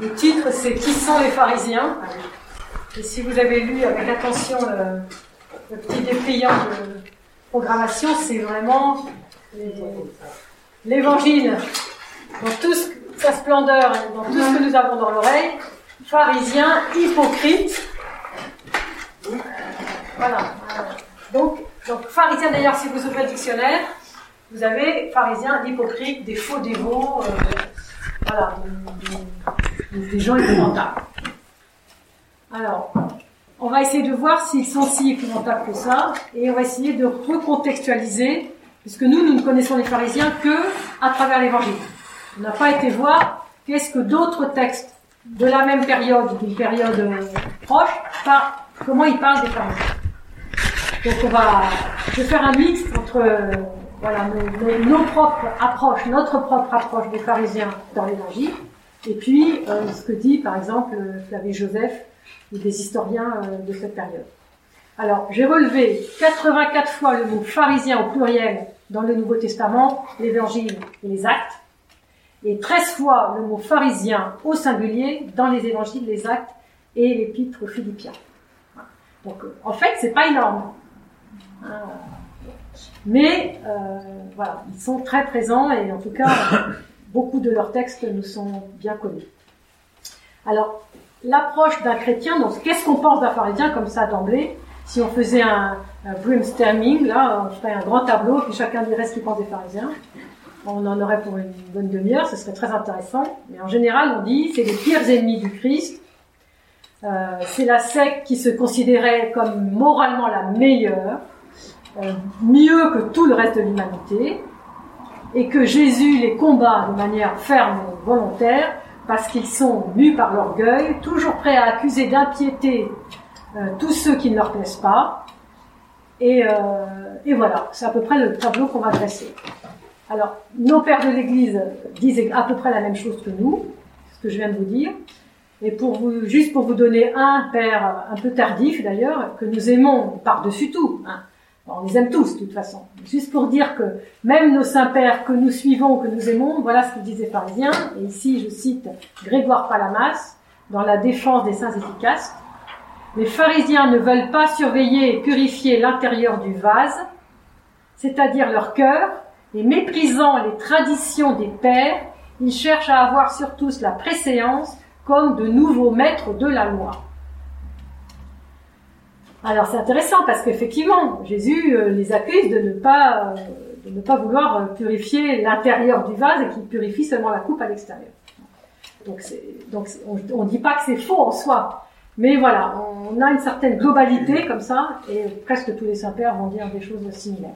Le titre, c'est Qui sont les pharisiens? Et si vous avez lu avec attention le, petit dépliant de programmation, c'est vraiment l'évangile dans toute sa splendeur, dans tout ce que nous avons dans l'oreille. Pharisiens, hypocrites. Voilà. Donc, donc pharisien d'ailleurs, si vous ouvrez le dictionnaire, vous avez pharisiens, hypocrites, des faux dévots, euh, voilà, des, gens épouvantables. Alors, on va essayer de voir s'ils sont si épouvantables que ça, et on va essayer de recontextualiser, puisque nous, nous ne connaissons les pharisiens que à travers l'évangile. On n'a pas été voir qu'est-ce que d'autres textes de la même période, d'une période euh, proche, par, comment ils parlent des pharisiens. Donc on va, je vais faire un mix entre euh, voilà, nos, propres approches, notre propre approche des pharisiens dans l'évangile, et puis euh, ce que dit par exemple Flavie Joseph ou des historiens euh, de cette période. Alors, j'ai relevé 84 fois le mot pharisien au pluriel dans le Nouveau Testament, l'Évangile et les Actes, et 13 fois le mot pharisien au singulier dans les Évangiles, les Actes et l'Épître philippiens. Donc, en fait, c'est pas énorme. Mais euh, voilà, ils sont très présents et en tout cas, beaucoup de leurs textes nous sont bien connus. Alors, l'approche d'un chrétien, donc qu'est-ce qu'on pense d'un pharisien comme ça d'emblée? Si on faisait un, un brainstorming, là, on ferait un grand tableau, puis chacun dirait ce qu'il pense des pharisiens. On en aurait pour une bonne demi-heure, ce serait très intéressant. Mais en général, on dit c'est les pires ennemis du Christ. Euh, c'est la secte qui se considérait comme moralement la meilleure. Euh, mieux que tout le reste de l'humanité, et que Jésus les combat de manière ferme et volontaire, parce qu'ils sont mus par l'orgueil, toujours prêts à accuser d'impiété euh, tous ceux qui ne leur plaisent pas. Et, euh, et voilà, c'est à peu près le tableau qu'on va dresser. Alors, nos pères de l'Église disent à peu près la même chose que nous, ce que je viens de vous dire. Et pour vous, juste pour vous donner un père un peu tardif d'ailleurs, que nous aimons par-dessus tout. Hein on les aime tous de toute façon. Juste pour dire que même nos saints-pères que nous suivons, que nous aimons, voilà ce que disait Pharisien. Et ici, je cite Grégoire Palamas dans la défense des saints efficaces. Les pharisiens ne veulent pas surveiller et purifier l'intérieur du vase, c'est-à-dire leur cœur, et méprisant les traditions des pères, ils cherchent à avoir sur tous la préséance comme de nouveaux maîtres de la loi. Alors c'est intéressant parce qu'effectivement, Jésus euh, les accuse de ne pas, euh, de ne pas vouloir euh, purifier l'intérieur du vase et qu'il purifie seulement la coupe à l'extérieur. Donc, on ne dit pas que c'est faux en soi, mais voilà, on a une certaine globalité comme ça, et presque tous les saints-pères vont dire des choses similaires.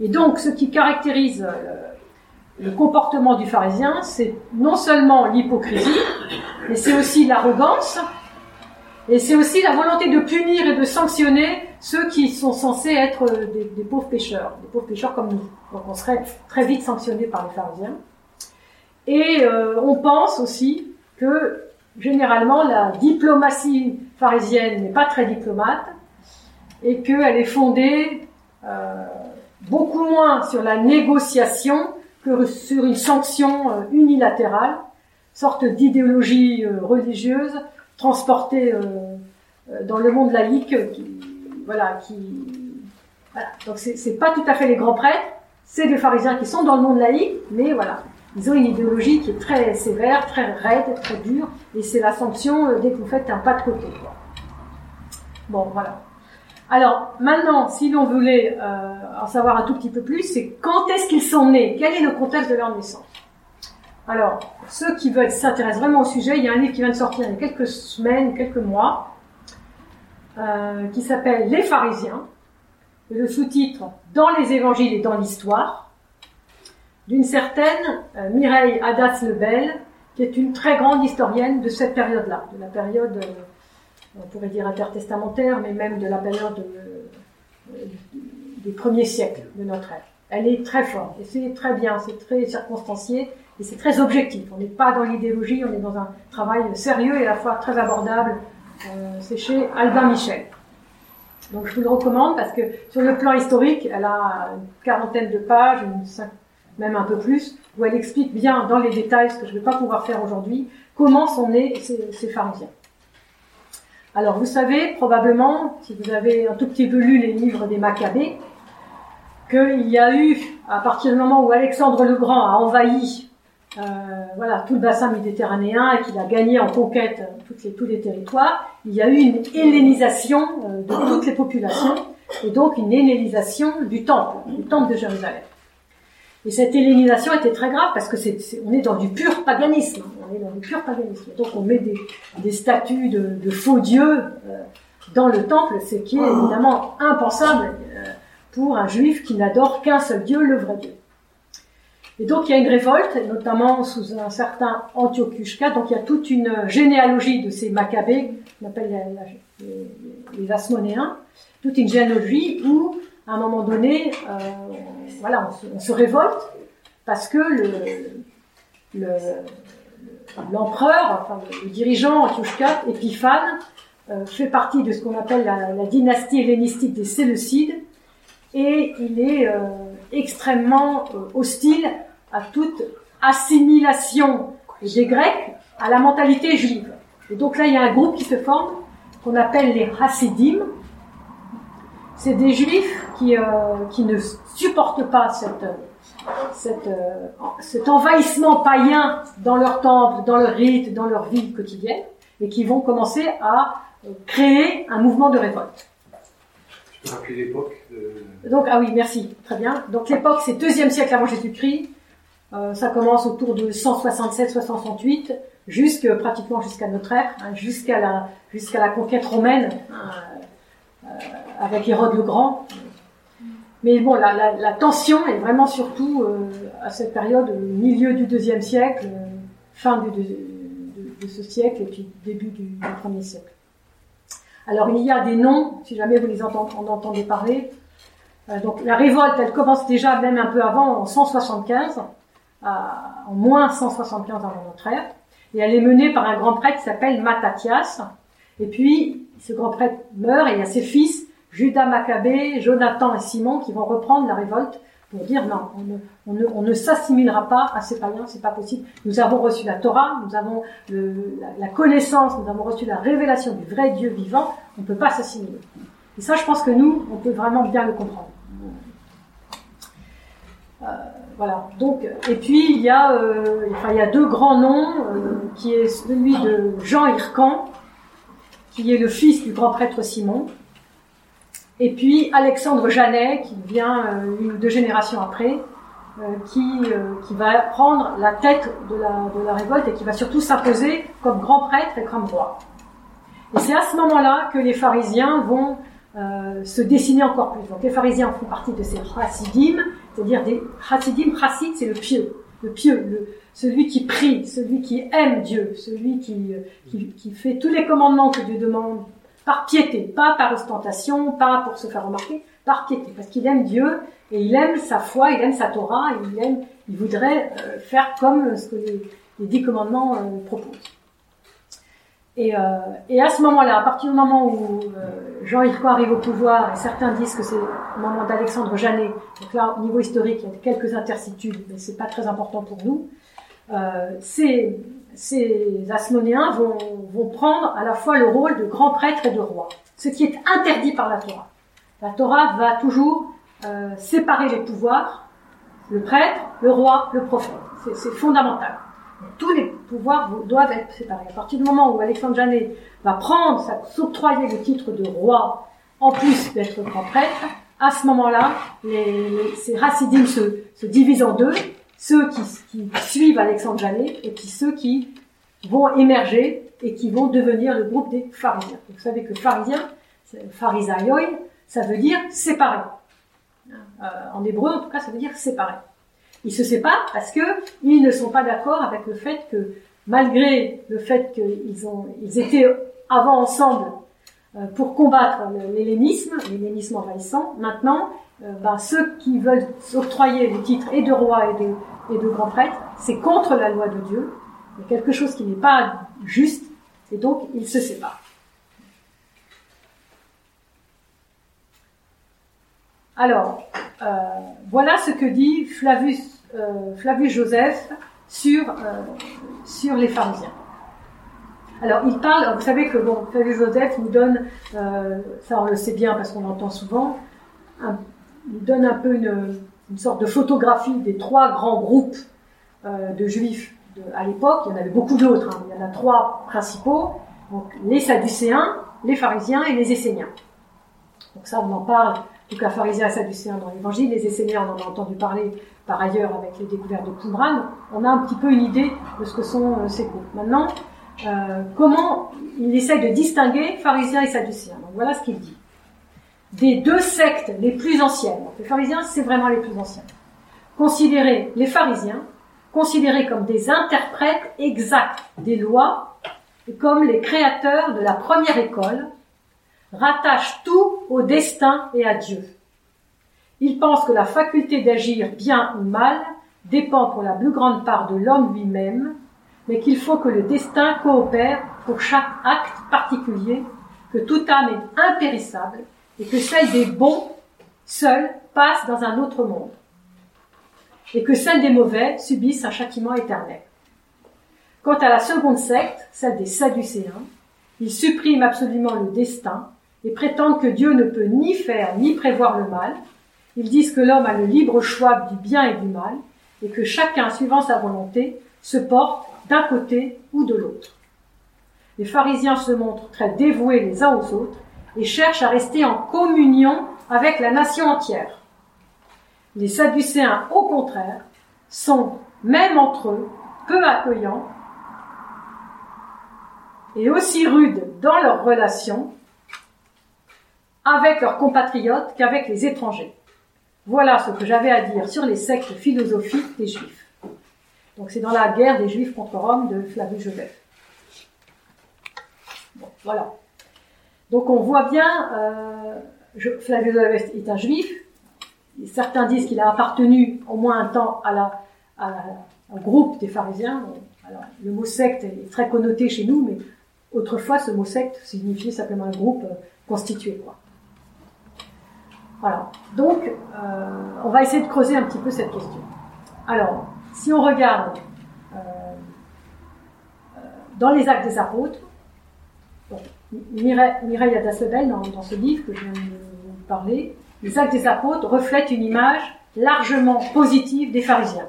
Et donc, ce qui caractérise le comportement du pharisien, c'est non seulement l'hypocrisie, mais c'est aussi l'arrogance, et c'est aussi la volonté de punir et de sanctionner ceux qui sont censés être des, pauvres pécheurs, des pauvres pécheurs comme nous. Donc on serait très vite sanctionné par les pharisiens. Et euh, on pense aussi que généralement la diplomatie pharisienne n'est pas très diplomate et qu'elle est fondée euh, beaucoup moins sur la négociation que sur une sanction euh, unilatérale, sorte d'idéologie religieuse transporté euh, euh, dans le monde laïque, qui, voilà, qui, voilà. Donc pas tout à fait les grands prêtres, c'est des pharisiens qui sont dans le monde laïque, mais voilà, ils ont une idéologie qui est très sévère, très raide, très dure, et c'est la sanction euh, dès que vous faites un pas de côté. Bon, voilà. Alors maintenant, si l'on voulait en savoir un tout petit peu plus, c'est quand est-ce qu'ils sont nés? Quel est le contexte de leur naissance? Alors, ceux qui veulent s'intéressent vraiment au sujet, il y a un livre qui vient de sortir il y a quelques semaines, quelques mois, euh, qui s'appelle Les pharisiens, le sous-titre Dans les évangiles et dans l'histoire, d'une certaine euh, Mireille Hadas-Lebel, qui est une très grande historienne de cette période-là, de la période, euh, on pourrait dire intertestamentaire, mais même de la période des premiers siècles de notre ère. Elle est très forte, et c'est très bien, c'est très circonstancié, et c'est très objectif. On n'est pas dans l'idéologie, on est dans un travail sérieux et à la fois très abordable. Euh, c'est chez Albin Michel. Donc je vous le recommande parce que sur le plan historique, elle a une quarantaine de pages, même un peu plus, où elle explique bien dans les détails, ce que je ne vais pas pouvoir faire aujourd'hui, comment sont nés ces pharisiens. Alors vous savez probablement, si vous avez un tout petit peu lu les livres des Maccabées, qu'il y a eu, à partir du moment où Alexandre le Grand a envahi euh, voilà, tout le bassin méditerranéen et qu'il a gagné en conquête toutes les, tous les territoires, il y a eu une hellénisation euh, de toutes les populations et donc une hellénisation du temple, du temple de Jérusalem. Et cette hellénisation était très grave parce que c'est, on est dans du pur paganisme. On est dans du pur paganisme. Donc on met des, des statues de, faux dieux euh, dans le temple, ce qui est évidemment impensable euh, pour un juif qui n'adore qu'un seul dieu, le vrai dieu. Et donc il y a une révolte, notamment sous un certain Antiochus IV. Donc il y a toute une généalogie de ces Maccabées, qu'on appelle les, Asmonéens, toute une généalogie où, à un moment donné, euh, voilà, on se, révolte parce que le, l'empereur, le, dirigeant Antiochus IV, Épiphane, euh, fait partie de ce qu'on appelle la, dynastie hellénistique des Séleucides et il est euh, extrêmement hostile à toute assimilation des Grecs à la mentalité juive. Et donc là, il y a un groupe qui se forme qu'on appelle les Hasidim, c'est des juifs qui, euh, qui ne supportent pas cette, cette, euh, cet envahissement païen dans leur temple, dans leur rite, dans leur vie quotidienne, et qui vont commencer à euh, créer un mouvement de révolte. Tu peux rappeler l'époque de... Donc, ah oui, merci, très bien. Donc l'époque, c'est deuxième siècle avant Jésus-Christ. Euh, ça commence autour de 167-168, jusque pratiquement jusqu'à notre ère, hein, jusqu'à la conquête romaine. Hein, euh, avec Hérode le Grand. Mais bon, la, tension est vraiment surtout euh, à cette période, milieu du deuxième siècle, fin de, ce siècle et puis début du, du, premier siècle. Alors il y a des noms, si jamais vous les en entendez parler. Donc la révolte, elle commence déjà même un peu avant, en 175, à, en moins 175 avant notre ère, et elle est menée par un grand prêtre qui s'appelle Mattathias. Et puis ce grand prêtre meurt et il y a ses fils, Judas Maccabée, Jonathan et Simon, qui vont reprendre la révolte pour dire non, on ne, s'assimilera pas à ces païens, c'est pas possible. Nous avons reçu la Torah, nous avons le, la, la, connaissance, nous avons reçu la révélation du vrai Dieu vivant, on ne peut pas s'assimiler. Et ça, je pense que nous, on peut vraiment bien le comprendre. Euh, voilà. Donc, et puis il y a, euh, enfin, il y a deux grands noms, euh, qui est celui de Jean Hircan, qui est le fils du grand prêtre Simon, et puis Alexandre Janet, qui vient euh, une ou deux générations après, euh, qui, qui va prendre la tête de la, de la révolte et qui va surtout s'imposer comme grand prêtre et comme roi. Et c'est à ce moment-là que les pharisiens vont se dessiner encore plus. Donc les pharisiens font partie de ces chassidim, c'est-à-dire des chassidim, chassid c'est le pieux, le pieux, celui qui prie, celui qui aime Dieu, celui qui, qui, qui, fait tous les commandements que Dieu demande par piété, pas par ostentation, pas pour se faire remarquer, par piété, parce qu'il aime Dieu et il aime sa foi, il aime sa Torah, et il aime, il voudrait euh, faire comme ce que les, les dix commandements euh, proposent. Et, euh, et, à ce moment-là, à partir du moment où euh, Jean Hirco arrive au pouvoir, et certains disent que c'est le moment d'Alexandre Janet, donc là, au niveau historique, il y a quelques intercitudes, mais c'est pas très important pour nous. Euh, ces, ces Asmonéens vont, vont, prendre à la fois le rôle de grand prêtre et de roi, ce qui est interdit par la Torah. La Torah va toujours euh, séparer les pouvoirs, le prêtre, le roi, le prophète. C'est fondamental. Tous les pouvoirs doivent être séparés. À partir du moment où Alexandre Janet va prendre, s'octroyer le titre de roi, en plus d'être grand prêtre, à ce moment-là, les, les, ces racidimes se, se divisent en deux ceux qui, qui, suivent Alexandre Janet et puis ceux qui vont émerger et qui vont devenir le groupe des pharisiens. Vous savez que pharisien, pharisaioi, ça veut dire séparé. Euh, en hébreu, en tout cas, ça veut dire séparé. Ils se séparent parce que ils ne sont pas d'accord avec le fait que, malgré le fait qu'ils ont, ils étaient avant ensemble euh, pour combattre l'hellénisme, l'hellénisme envahissant, maintenant, euh, ben, ceux qui veulent s'octroyer le titre et de roi et de, et de grand prêtre, c'est contre la loi de Dieu. Quelque chose qui n'est pas juste, et donc ils se séparent. Alors, euh, voilà ce que dit Flavius euh, Joseph sur, euh, sur les pharisiens. Alors, il parle, vous savez que Flavius Joseph nous donne, ça on le sait bien parce qu'on l'entend souvent, un, nous donne un peu une, une, sorte de photographie des trois grands groupes de juifs à l'époque. Il y en avait beaucoup d'autres, hein. il y en a trois principaux, donc les Sadducéens, les pharisiens et les Esséniens. Donc ça, on en parle, cas pharisiens et sadducéens dans l'évangile, les Esséniens, on en a entendu parler par ailleurs avec les découvertes de Qumran. On a un petit peu une idée de ce que sont euh, ces groupes. Maintenant, euh, comment il essaie de distinguer pharisiens et sadducéens. Donc voilà ce qu'il dit. Des deux sectes les plus anciennes, les pharisiens, c'est vraiment les plus anciens. Considérez les pharisiens, considérés comme des interprètes exacts des lois et comme les créateurs de la première école, rattache tout au destin et à Dieu. Il pense que la faculté d'agir bien ou mal dépend pour la plus grande part de l'homme lui-même, mais qu'il faut que le destin coopère pour chaque acte particulier, que toute âme est impérissable et que celle des bons seule passe dans un autre monde, et que celle des mauvais subisse un châtiment éternel. Quant à la seconde secte, celle des Sadducéens, ils suppriment absolument le destin et prétendent que Dieu ne peut ni faire ni prévoir le mal. Ils disent que l'homme a le libre choix du bien et du mal, et que chacun, suivant sa volonté, se porte d'un côté ou de l'autre. Les pharisiens se montrent très dévoués les uns aux autres et cherchent à rester en communion avec la nation entière. Les Sadducéens, au contraire, sont, même entre eux, peu accueillants et aussi rudes dans leurs relations avec leurs compatriotes qu'avec les étrangers. Voilà ce que j'avais à dire sur les sectes philosophiques des Juifs. Donc c'est dans la guerre des Juifs contre Rome de Flavius Joseph. Bon, voilà. Donc on voit bien, euh, Flavius Joseph est un Juif. Certains disent qu'il a appartenu au moins un temps à la, groupe des pharisiens. Alors, le mot secte est très connoté chez nous, mais autrefois ce mot secte signifiait simplement un groupe euh, constitué. Voilà. Donc, euh, on va essayer de creuser un petit peu cette question. Alors, si on regarde euh, euh dans les actes des apôtres, Mireille Adaslebel, dans, dans ce livre que je viens de vous parler, les actes des apôtres reflètent une image largement positive des pharisiens,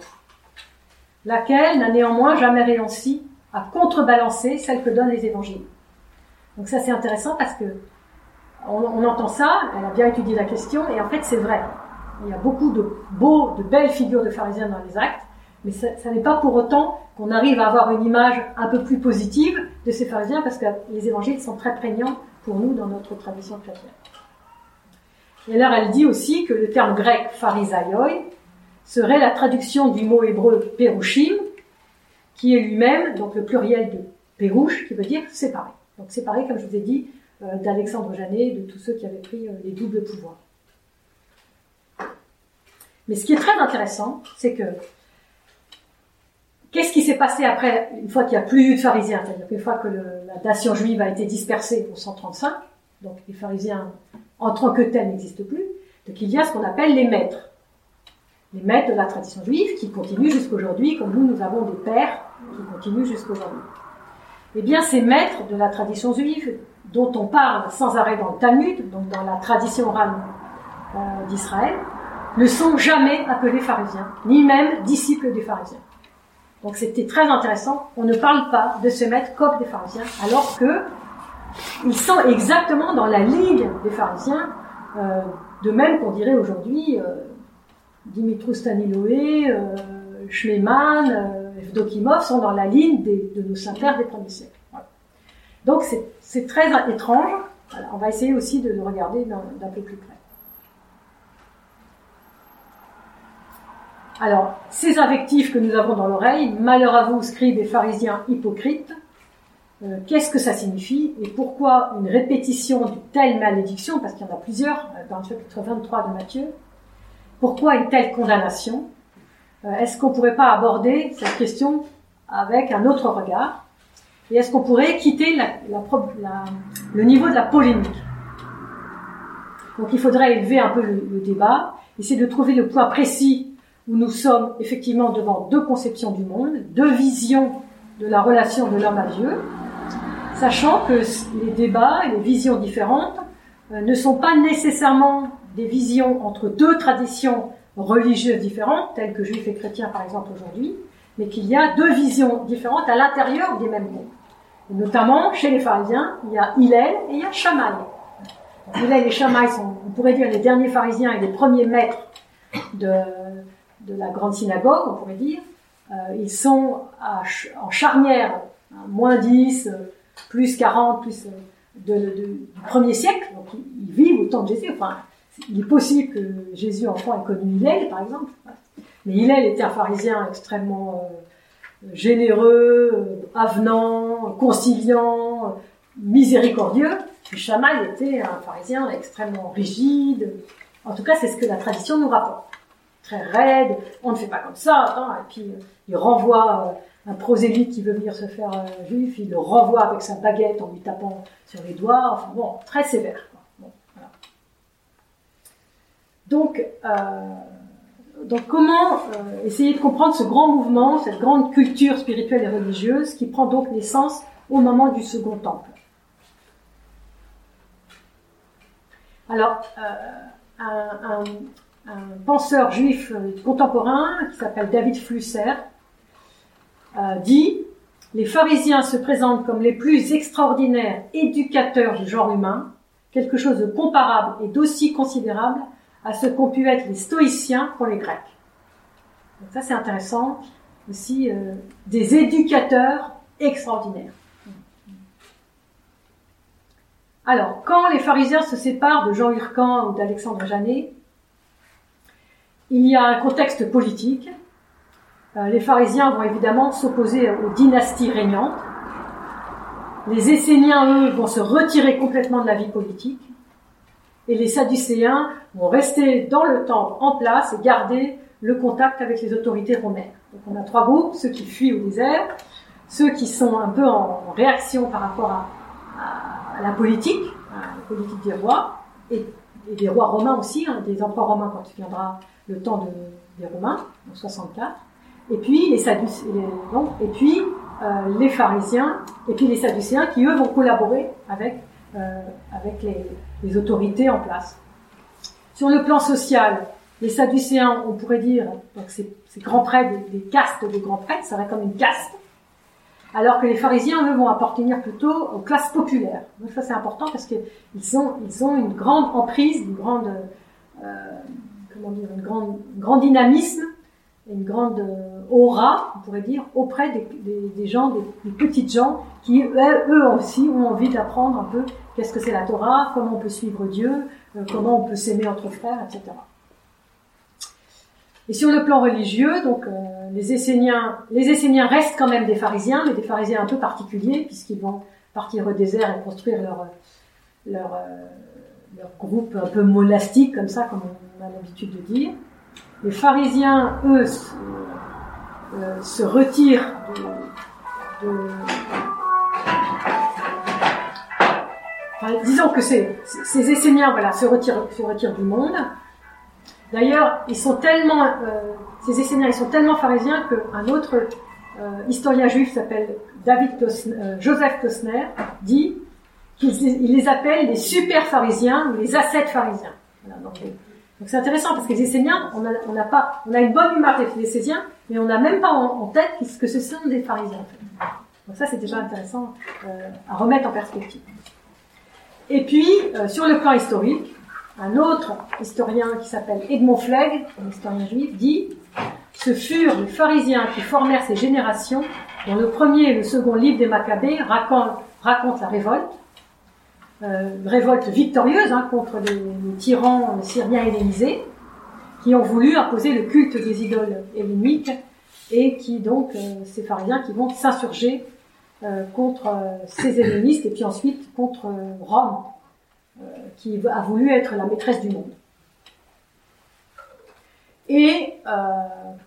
laquelle n'a néanmoins jamais réussi à contrebalancer celle que donnent les évangiles. Donc ça c'est intéressant parce que on, entend ça, elle a bien étudié la question, et en fait c'est vrai. Il y a beaucoup de beaux, de belles figures de pharisiens dans les actes, mais ça, n'est pas pour autant qu'on arrive à avoir une image un peu plus positive de ces pharisiens, parce que les évangiles sont très prégnants pour nous dans notre tradition chrétienne. Et alors elle dit aussi que le terme grec pharisaioi serait la traduction du mot hébreu perushim, qui est lui-même donc le pluriel de perush, qui veut dire séparé. Donc séparé, comme je vous ai dit, d'Alexandre Janet, de tous ceux qui avaient pris euh, les doubles pouvoirs. Mais ce qui est très intéressant, c'est que qu'est-ce qui s'est passé après, une fois qu'il n'y a plus eu de pharisiens, c'est-à-dire qu'une fois que la nation juive a été dispersée en 135, donc les pharisiens en tant que tels n'existent plus, donc il y a ce qu'on appelle les maîtres. Les maîtres de la tradition juive qui continuent jusqu'aujourd'hui, comme nous, nous avons des pères qui continuent jusqu'aujourd'hui. Eh bien, ces maîtres de la tradition juive dont on parle sans arrêt dans le Talmud, donc dans la tradition orale euh, d'Israël, ne sont jamais appelés pharisiens, ni même disciples des pharisiens. Donc c'était très intéressant. On ne parle pas de se mettre comme des pharisiens, alors que ils sont exactement dans la ligne des pharisiens, euh, de même qu'on dirait aujourd'hui euh, Dimitrou Staniloé, euh, euh, Evdokimov sont dans la ligne de nos saints-pères des premiers siècles. Donc c'est très étrange. on va essayer aussi de le regarder d'un peu plus près. Alors, ces invectifs que nous avons dans l'oreille, malheur à vous, scribes et pharisiens hypocrites, euh, qu'est-ce que ça signifie et pourquoi une répétition de telle malédiction, parce qu'il y en a plusieurs euh, dans le chapitre 23 de Matthieu, pourquoi une telle condamnation? Euh, Est-ce qu'on pourrait pas aborder cette question avec un autre regard? Et est-ce qu'on pourrait quitter le niveau de la polémique? Donc il faudrait élever un peu le, le, débat, essayer de trouver le point précis où nous sommes effectivement devant deux conceptions du monde, deux visions de la relation de l'homme à Dieu, sachant que les débats et les visions différentes euh, ne sont pas nécessairement des visions entre deux traditions religieuses différentes, telles que juifs et chrétiens par exemple aujourd'hui, mais qu'il y a deux visions différentes à l'intérieur des mêmes groupes. Notamment, chez les pharisiens, il y a Hillel et il y a Shammai. Hillel et Shammai sont, on pourrait dire, les derniers pharisiens et les premiers maîtres de, de la grande synagogue, on pourrait dire. Euh, ils sont en charnière, hein, moins 10, plus 40, plus euh, du premier siècle. Donc ils, vivent au temps de Jésus. Enfin, il est possible que Jésus enfant ait connu Hillel, par exemple. Mais Hillel était un pharisien extrêmement euh, généreux, avenant, conciliant, miséricordieux. Et Shammai était un pharisien extrêmement rigide. En tout cas, c'est ce que la tradition nous rapporte très raide, on ne fait pas comme ça, hein, et puis euh, il renvoie euh, un prosélyte qui veut venir se faire euh, juif, il le renvoie avec sa baguette en lui tapant sur les doigts, enfin bon, très sévère. Donc, donc comment essayer de comprendre ce grand mouvement, cette grande culture spirituelle et religieuse qui prend donc naissance au moment du Second Temple? Alors, un, un penseur juif euh, contemporain qui s'appelle David Flusser euh, dit les pharisiens se présentent comme les plus extraordinaires éducateurs du genre humain, quelque chose de comparable et d'aussi considérable à ce qu'ont pu être les stoïciens pour les Grecs. Donc ça c'est intéressant aussi euh, des éducateurs extraordinaires. Alors, quand les pharisiens se séparent de Jean Hurcan ou d'Alexandre Janet, il y a un contexte politique. Euh, les pharisiens vont évidemment s'opposer aux dynasties régnantes. Les Esséniens, eux, vont se retirer complètement de la vie politique. Et les Sadducéens vont rester dans le temple en place et garder le contact avec les autorités romaines. Donc on a trois groupes, ceux qui fuient au désert, ceux qui sont un peu en réaction par rapport à, la politique, la politique des rois, et, des rois romains aussi, hein, des empereurs romains quand il viendra le temps de, des Romains, en 64, et puis les Sadducéens, et puis euh, les pharisiens, et puis les Sadducéens qui eux vont collaborer avec, euh, avec les, les, autorités en place. Sur le plan social, les Sadducéens, on pourrait dire, donc ces, grands prêtres, des, des, castes de grands prêtres, ça serait comme une caste, alors que les pharisiens, eux, vont appartenir plutôt aux classes populaires. Donc ça c'est important parce qu'ils ont, ils ont une grande emprise, une grande euh, comment dire, une grande, un grand dynamisme, une grande euh, aura, on pourrait dire, auprès des, gens, des, petites gens qui, eux aussi, ont envie d'apprendre un peu qu'est-ce que c'est la Torah, comment on peut suivre Dieu, euh, comment on peut s'aimer entre frères, etc. Et sur le plan religieux, donc euh, les Esséniens, les restent quand même des pharisiens, mais des pharisiens un peu particuliers, puisqu'ils vont partir au désert et construire leur, leur, euh, leur groupe un peu monastique, comme ça, comme on a l'habitude de dire. Les pharisiens, eux, euh, se retirent de, de enfin, disons que ces, ces Esséniens, voilà, se retirent, se retirent du monde. D'ailleurs, ils sont tellement, euh, ces Esséniens, ils sont tellement pharisiens qu'un autre euh, historien juif s'appelle David Tosner, euh, Joseph Tosner dit il les appelle les super pharisiens ou les ascètes pharisiens. Voilà, donc, c'est intéressant parce que les Esséniens, on a, on a pas, on a une bonne humeur des Esséniens, mais on n'a même pas en, tête ce que ce sont des pharisiens. En fait. Donc ça, c'est déjà intéressant euh, à remettre en perspective. Et puis, euh, sur le plan historique, un autre historien qui s'appelle Edmond Flegg, un historien juif, dit Ce furent les pharisiens qui formèrent ces générations dont le premier et le second livre des Maccabées racontent, la révolte, euh, révolte victorieuse hein, contre les, les, tyrans syriens hellénisés qui ont voulu imposer le culte des idoles helléniques et qui donc, euh, ces pharisiens qui vont s'insurger euh, contre euh, ces hellénistes et puis ensuite contre euh, Rome euh, qui a voulu être la maîtresse du monde. Et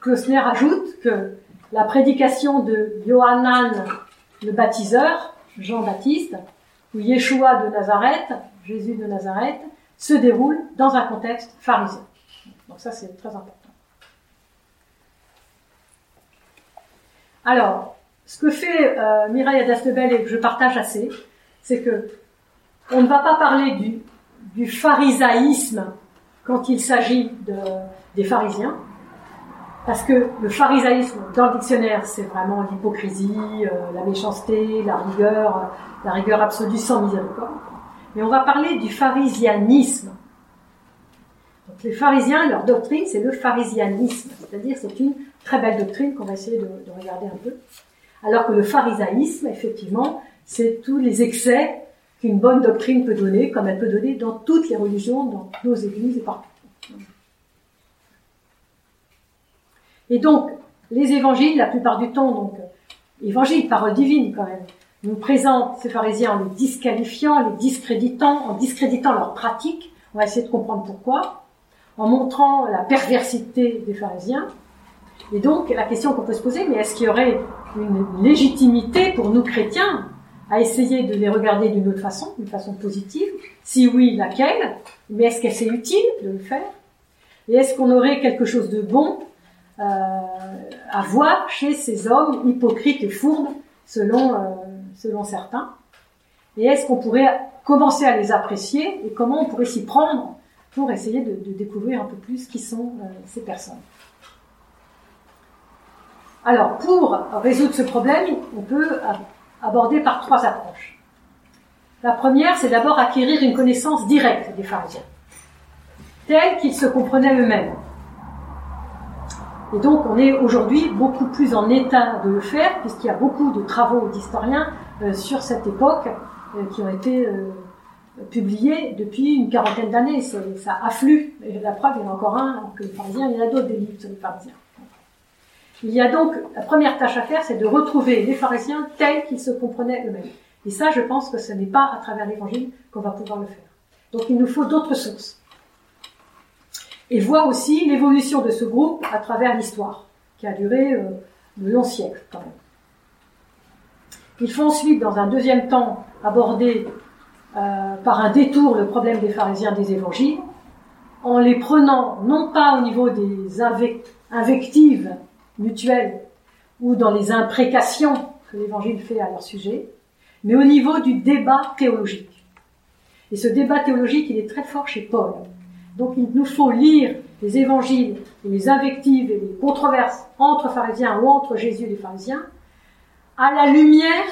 Klosner ajoute que la prédication de Yohanan le baptiseur, Jean-Baptiste, où Yeshua de Nazareth, Jésus de Nazareth, se déroule dans un contexte pharisien. Donc ça, c'est très important. Alors, ce que fait euh, Mireille Adastebel et que je partage assez, c'est que on ne va pas parler du, pharisaïsme quand il s'agit de, des pharisiens, parce que le pharisaïsme dans le dictionnaire, c'est vraiment l'hypocrisie, euh, la méchanceté, la rigueur, la rigueur absolue sans miséricorde. Mais on va parler du pharisianisme. Les pharisiens, leur doctrine, c'est le pharisianisme, c'est-à-dire c'est une très belle doctrine qu'on va essayer de, de regarder un peu. Alors que le pharisaïsme, effectivement, c'est tous les excès qu'une bonne doctrine peut donner, comme elle peut donner dans toutes les religions, dans nos églises et partout. Et donc, les évangiles, la plupart du temps, donc, évangile, parole divine quand même, nous présentent ces pharisiens en les disqualifiant, les discréditant, en discréditant leurs pratiques. On va essayer de comprendre pourquoi, en montrant la perversité des pharisiens. Et donc, la question qu'on peut se poser, mais est-ce qu'il y aurait une légitimité pour nous chrétiens à essayer de les regarder d'une autre façon, d'une façon positive? Si oui, laquelle? Mais est-ce qu'elle c'est utile de le faire? Et est-ce qu'on aurait quelque chose de bon euh, à voir chez ces hommes hypocrites et fourbes, selon, euh, selon certains? Et est-ce qu'on pourrait commencer à les apprécier? Et comment on pourrait s'y prendre pour essayer de, découvrir un peu plus qui sont euh, ces personnes. Alors, pour résoudre ce problème, on peut aborder par trois approches. La première, c'est d'abord acquérir une connaissance directe des pharisiens, telle qu'ils se comprenaient eux-mêmes. Et donc on est aujourd'hui beaucoup plus en état de le faire, puisqu'il y a beaucoup de travaux d'historiens euh, sur cette époque euh, qui ont été publiés depuis une quarantaine d'années. Ça afflue. Et la preuve, il y en a encore un, que les pharisiens, il y en a d'autres des livres sur les pharisiens. Il y a donc, la première tâche à faire, c'est de retrouver les pharisiens tels qu'ils se comprenaient eux-mêmes. Et ça, je pense que ce n'est pas à travers l'évangile qu'on va pouvoir le faire. Donc il nous faut d'autres sources et voir aussi l'évolution de ce groupe à travers l'histoire, qui a duré euh, de longs siècles quand même. Il faut ensuite, dans un deuxième temps, aborder euh, par un détour le problème des pharisiens des évangiles, en les prenant non pas au niveau des invectives mutuelles ou dans les imprécations que l'évangile fait à leur sujet, mais au niveau du débat théologique. Et ce débat théologique, il est très fort chez Paul. Donc il nous faut lire les évangiles et les invectives et les controverses entre pharisiens ou entre Jésus et les pharisiens à la lumière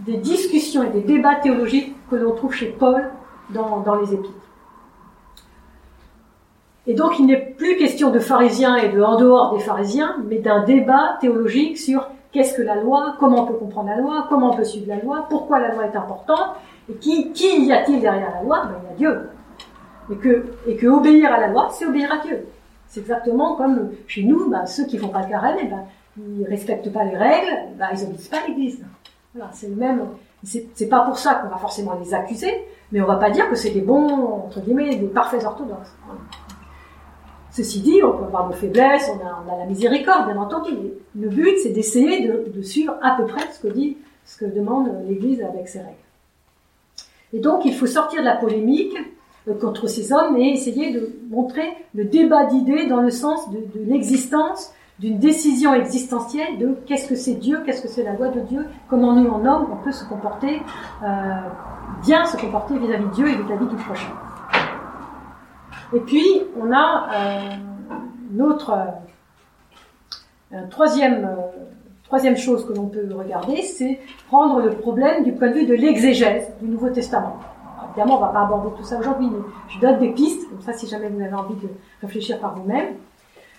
des discussions et des débats théologiques que l'on trouve chez Paul dans, dans les épîtres. Et donc il n'est plus question de pharisiens et de en dehors des pharisiens, mais d'un débat théologique sur qu'est-ce que la loi, comment on peut comprendre la loi, comment on peut suivre la loi, pourquoi la loi est importante, et qui, qui y a-t-il derrière la loi? Ben, Il y a Dieu et que, et que obéir à la loi, c'est obéir à Dieu. C'est exactement comme chez nous, bah, ceux qui font pas le carême, ben, ils respectent pas les règles, bah, ils obéissent pas à l'Église. Voilà, c'est le même. C'est pas pour ça qu'on va forcément les accuser, mais on va pas dire que c'est des bons, entre guillemets, des parfaits orthodoxes. Ceci dit, on peut avoir nos faiblesses, on a, a la miséricorde, bien entendu. Le but, c'est d'essayer de, suivre à peu près ce que dit, ce que demande l'Église avec ses règles. Et donc, il faut sortir de la polémique contre ces hommes et essayer de montrer le débat d'idées dans le sens de l'existence d'une décision existentielle de qu'est-ce que c'est Dieu, qu'est-ce que c'est la loi de Dieu, comment nous en homme on peut se comporter, euh, bien se comporter vis-à-vis de Dieu et vis-à-vis du prochain. Et puis on a euh, une autre, euh, troisième, euh, troisième chose que l'on peut regarder, c'est prendre le problème du point de vue de l'exégèse du Nouveau Testament. Évidemment, on va pas aborder tout ça aujourd'hui, mais je donne des pistes, comme ça, si jamais vous avez envie de réfléchir par vous-même.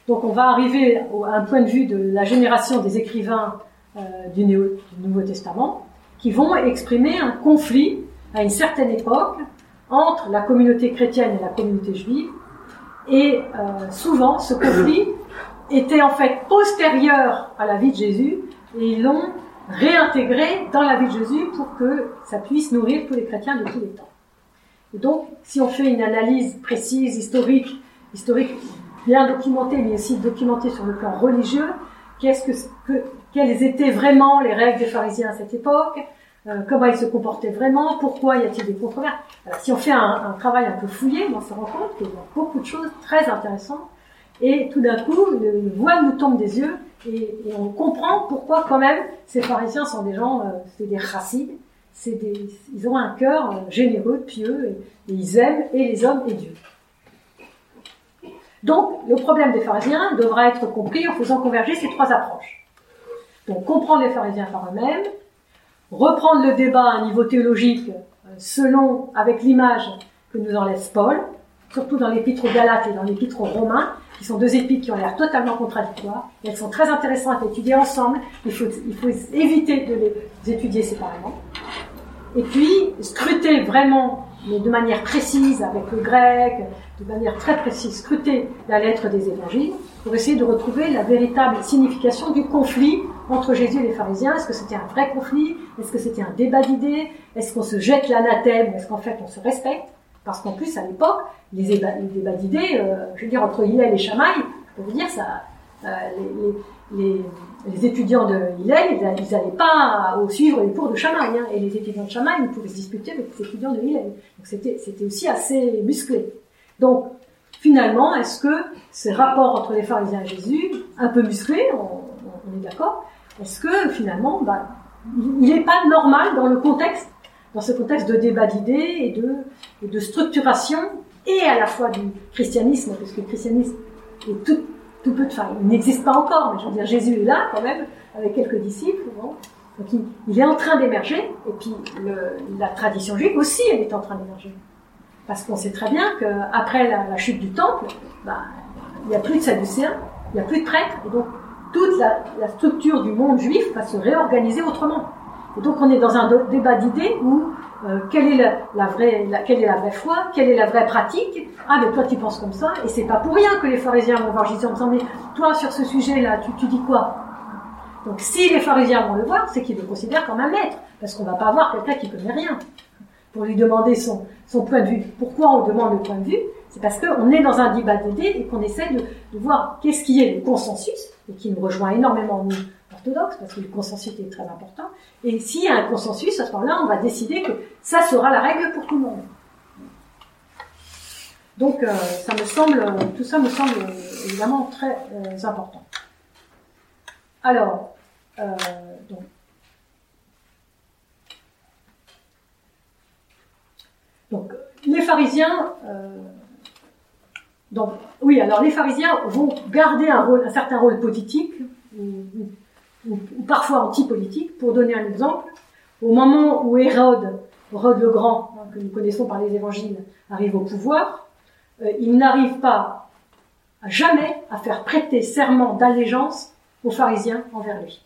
Donc, on va arriver à un point de vue de la génération des écrivains euh, du, Nouveau Testament, qui vont exprimer un conflit à une certaine époque entre la communauté chrétienne et la communauté juive. Et euh, souvent, ce conflit était en fait postérieur à la vie de Jésus, et ils l'ont réintégré dans la vie de Jésus pour que ça puisse nourrir tous les chrétiens de tous les temps donc, si on fait une analyse précise, historique, historique bien documentée, mais aussi documentée sur le plan religieux, qu'est-ce que, quelles étaient vraiment les règles des pharisiens à cette époque, euh, comment ils se comportaient vraiment, pourquoi y a-t-il des controverses? Alors, si on fait un, un, travail un peu fouillé, on se rend compte qu'il y a beaucoup de choses très intéressantes. Et tout d'un coup, le voile nous tombe des yeux et, on comprend pourquoi quand même ces pharisiens sont des gens, euh, c'est des racides, c'est des, ils ont un cœur euh, généreux, pieux, et, ils aiment et les hommes et Dieu. Donc, le problème des pharisiens devra être compris en faisant converger ces trois approches. Donc, comprendre les pharisiens par eux-mêmes, reprendre le débat à un niveau théologique euh, selon, avec l'image que nous en laisse Paul, surtout dans l'épître aux Galates et dans l'épître aux Romains, qui sont deux épîtres qui ont l'air totalement contradictoires. Et elles sont très intéressantes à étudier ensemble. Il faut, il faut éviter de les étudier séparément. Et puis, scruter vraiment, mais de manière précise, avec le grec, de manière très précise, scruter la lettre des évangiles pour essayer de retrouver la véritable signification du conflit entre Jésus et les pharisiens. Est-ce que c'était un vrai conflit? Est-ce que c'était un débat d'idées? Est-ce qu'on se jette l'anathème Est-ce qu'en fait on se respecte? Parce qu'en plus, à l'époque, les, débats d'idées, euh, je veux dire, entre Hillel et Chamaï, je peux vous dire, ça, euh, les, étudiants de Hillel, ils n'allaient pas au suivre les cours de Chamaï, hein, et les étudiants de Chamaï, ils pouvaient se disputer avec les étudiants de Hillel. Donc c'était aussi assez musclé. Donc, finalement, est-ce que ces rapports entre les pharisiens et Jésus, un peu musclés, on, est d'accord, est-ce que finalement, bah, il n'est pas normal dans le contexte, dans ce contexte de débat d'idées et de, structuration et à la fois du christianisme, parce que le christianisme est tout, tout peu de, il n'existe pas encore, mais je veux dire, Jésus est là quand même, avec quelques disciples, donc il, est en train d'émerger, et puis la tradition juive aussi, elle est en train d'émerger. Parce qu'on sait très bien qu'après la, la chute du temple, bah, il n'y a plus de sadducéens, il n'y a plus de prêtres, et donc toute la, structure du monde juif va se réorganiser autrement. Et donc on est dans un débat d'idées où euh, quelle, est la, vraie, quelle est la vraie foi, quelle est la vraie pratique? Ah, mais toi tu penses comme ça, et c'est pas pour rien que les pharisiens vont voir Jésus en disant, mais toi sur ce sujet-là, tu, tu dis quoi? Donc si les pharisiens vont le voir, c'est qu'ils le considèrent comme un maître, parce qu'on va pas avoir quelqu'un qui connaît rien pour lui demander son, son point de vue. Pourquoi on demande le point de vue? C'est parce qu'on est dans un débat d'idées et qu'on essaie de, de voir qu'est-ce qui est le consensus, et qui nous rejoint énormément nous orthodoxes, parce que le consensus est très important. Et s'il y a un consensus, à ce moment-là, on va décider que ça sera la règle pour tout le monde. Donc, euh, ça me semble, tout ça me semble évidemment très euh, important. Alors, euh, donc, donc, les pharisiens, donc, oui, alors les pharisiens vont garder un rôle, un certain rôle politique, ou, parfois anti-politique. Pour donner un exemple, au moment où Hérode, Hérode le Grand, que nous connaissons par les évangiles, arrive au pouvoir, euh, il n'arrive pas à jamais à faire prêter serment d'allégeance aux pharisiens envers lui.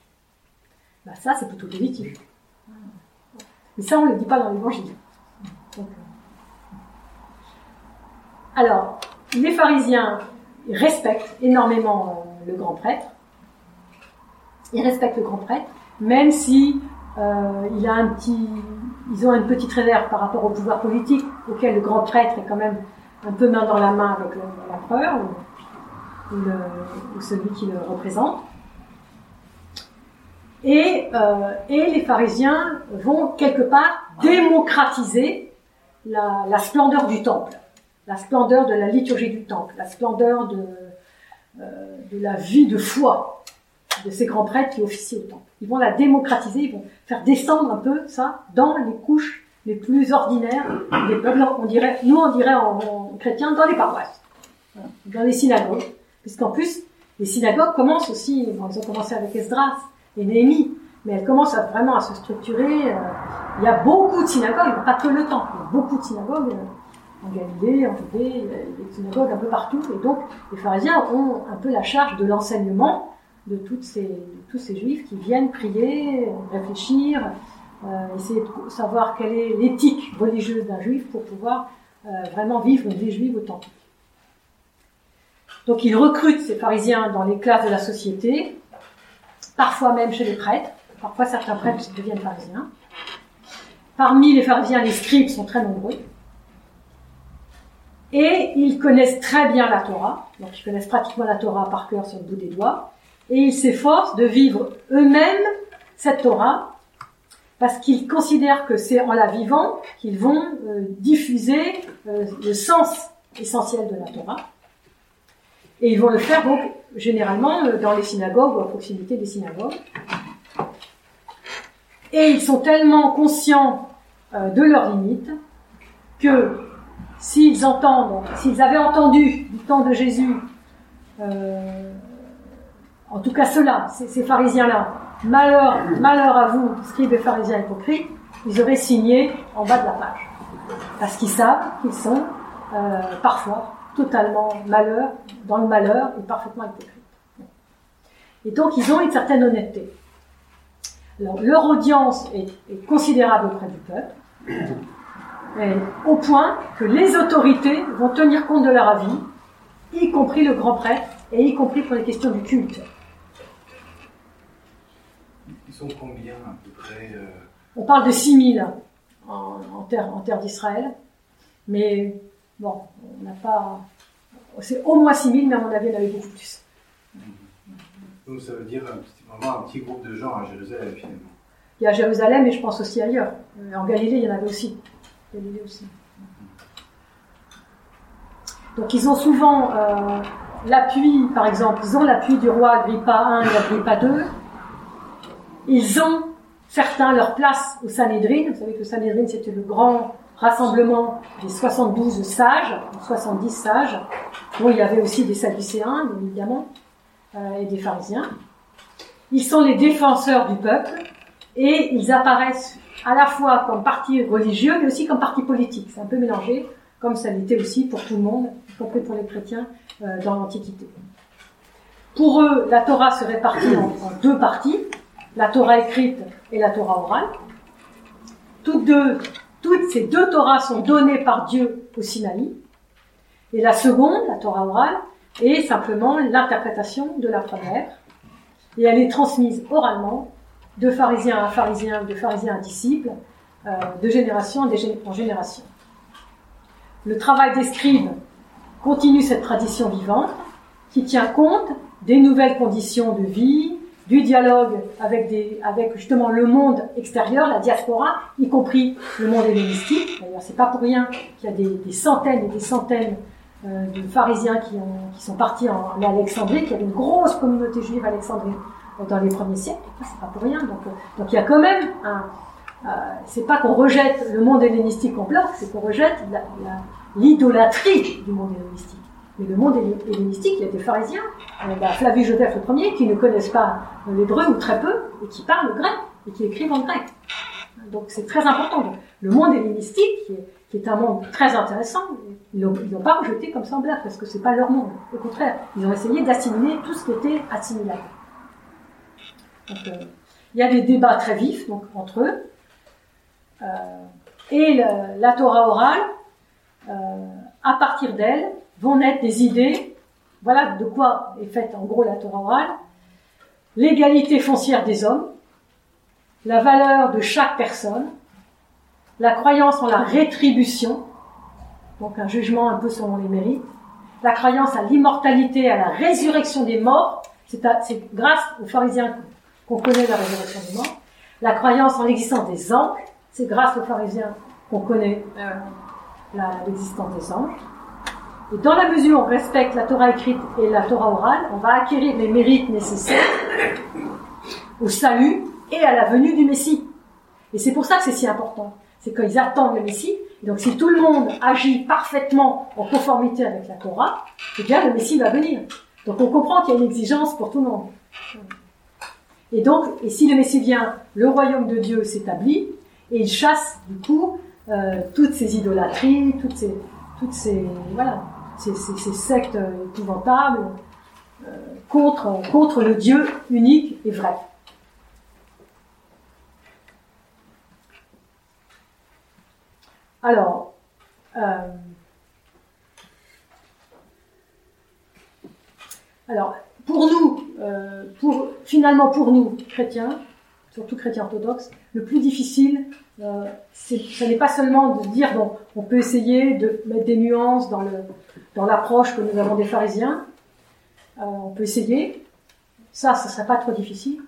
Bah, ça, c'est plutôt positif. Mais ça, on ne le dit pas dans l'évangile. Euh, alors, les pharisiens respectent énormément euh, le grand prêtre, ils respectent le grand prêtre, même si euh, un petit, ont une petite réserve par rapport au pouvoir politique auquel le grand prêtre est quand même un peu main dans la main avec l'empereur ou, celui qui le représente. Et, euh, et les pharisiens vont quelque part démocratiser la, splendeur du temple, la splendeur de la liturgie du temple, la splendeur de, euh, de la vie de foi de ces grands prêtres qui officient au temple. Ils vont la démocratiser, ils vont faire descendre un peu ça dans les couches les plus ordinaires des peuples. On dirait, nous on dirait en, chrétien dans les paroisses, dans les synagogues, puisqu'en plus les synagogues commencent aussi, ils ont commencé avec Esdras et Néhémie, mais elles commencent vraiment à se structurer. Euh, il y a beaucoup de synagogues, pas que le temple, il y a beaucoup de synagogues euh, en Galilée, en Judée, des synagogues un peu partout, et donc les pharisiens ont un peu la charge de l'enseignement de toutes ces, tous ces juifs qui viennent prier, réfléchir, euh, essayer de savoir quelle est l'éthique religieuse d'un juif pour pouvoir euh, vraiment vivre une vie juive authentique. Donc ils recrutent ces pharisiens dans les classes de la société, parfois même chez les prêtres, parfois certains prêtres deviennent pharisiens. Parmi les pharisiens, les scribes sont très nombreux. Et ils connaissent très bien la Torah, donc ils connaissent pratiquement la Torah par cœur sur le bout des doigts et ils s'efforcent de vivre eux-mêmes cette Torah parce qu'ils considèrent que c'est en la vivant qu'ils vont euh, diffuser euh, le sens essentiel de la Torah. Et ils vont le faire donc généralement dans les synagogues ou à proximité des synagogues. Et ils sont tellement conscients euh, de leurs limites que s'ils avaient entendu du temps de Jésus, euh, en tout cas ceux-là, ces, pharisiens-là, malheur, à vous, scribes et pharisiens hypocrites, ils auraient signé en bas de la page. Parce qu'ils savent qu'ils sont euh, parfois totalement malheur, dans le malheur et parfaitement hypocrites. Et donc ils ont une certaine honnêteté. Leur audience est considérable auprès du peuple au point que les autorités vont tenir compte de leur avis, y compris le grand prêtre, et y compris pour les questions du culte. Ils sont combien à peu près euh? On parle de 6000 en, en terre, en terre d'Israël, mais bon, on n'a pas. C'est au moins 6000, mais à mon avis, il y en avait beaucoup plus. Donc ça veut dire vraiment un petit groupe de gens à Jérusalem finalement. Il y a Jérusalem, et je pense aussi ailleurs. En Galilée, il y en avait aussi Donc ils ont souvent euh, l'appui, par exemple, ils ont l'appui du roi Agrippa I et Agrippa II. Ils ont certains leur place au Sanhedrin. Vous savez que le Sanhedrin c'était le grand rassemblement des 72 sages, 70 sages, dont il y avait aussi des Sadducéens, évidemment, euh, et des pharisiens. Ils sont les défenseurs du peuple et ils apparaissent à la fois comme parti religieux, mais aussi comme parti politique. C'est un peu mélangé, comme ça l'était aussi pour tout le monde, y compris pour les chrétiens euh, dans l'Antiquité. Pour eux, la Torah se répartit en, deux parties, la Torah écrite et la Torah orale. Toutes, deux, toutes ces deux Torahs sont données par Dieu au Sinaï. Et la seconde, la Torah orale, est simplement l'interprétation de la première. Et elle est transmise oralement de pharisien à pharisien, de pharisien à disciple, euh, de génération en génération. Le travail des scribes continue cette tradition vivante qui tient compte des nouvelles conditions de vie, du dialogue avec, justement le monde extérieur, la diaspora, y compris le monde hellénistique. D'ailleurs, c'est pas pour rien qu'il y a des, centaines et des centaines euh, de pharisiens qui, ont, qui sont partis en, Alexandrie, qu'il y a une grosse communauté juive à Alexandrie dans les premiers siècles, c'est pas pour rien. Donc, euh, donc il y a quand même un. Euh, c'est pas qu'on rejette le monde hellénistique en bloc, c'est qu'on rejette l'idolâtrie du monde hellénistique. Mais le monde hellénistique, il y a des pharisiens, euh, bah, Flavius Joseph premier, qui ne connaissent pas l'hébreu ou très peu, et qui parlent grec, et qui écrivent en grec. Donc c'est très important. le monde hellénistique, qui est, un monde très intéressant, ils n'ont pas rejeté comme ça parce que c'est pas leur monde. Au contraire, ils ont essayé d'assimiler tout ce qui était assimilable. Euh, il y a des débats très vifs donc, entre eux. Euh, et la Torah orale, euh, à partir d'elle, vont naître des idées. Voilà de quoi est faite en gros la Torah orale. L'égalité foncière des hommes, la valeur de chaque personne, la croyance en la rétribution, donc un jugement un peu selon les mérites, la croyance à l'immortalité, à la résurrection des morts, c'est grâce aux pharisiens qu'on connaît la résurrection des morts. La croyance en l'existence des anges, c'est grâce aux pharisiens qu'on connaît euh, l'existence des anges. Et dans la mesure où on respecte la Torah écrite et la Torah orale, on va acquérir les mérites nécessaires au salut et à la venue du Messie. Et c'est pour ça que c'est si important. C'est qu'ils attendent le Messie. Et donc si tout le monde agit parfaitement en conformité avec la Torah, eh bien le Messie va venir. Donc on comprend qu'il y a une exigence pour tout le monde. Et donc, et si le Messie vient, le royaume de Dieu s'établit et il chasse du coup euh, toutes ces idolâtries, toutes ces, toutes ces, voilà, ces, sectes épouvantables euh, contre, contre le Dieu unique et vrai. Alors, euh, alors, pour nous, euh, pour, finalement pour nous, chrétiens, surtout chrétiens orthodoxes, le plus difficile, euh, ce n'est pas seulement de dire, bon, on peut essayer de mettre des nuances dans, l'approche que nous avons des pharisiens, euh, on peut essayer, ça, ce ne serait pas trop difficile,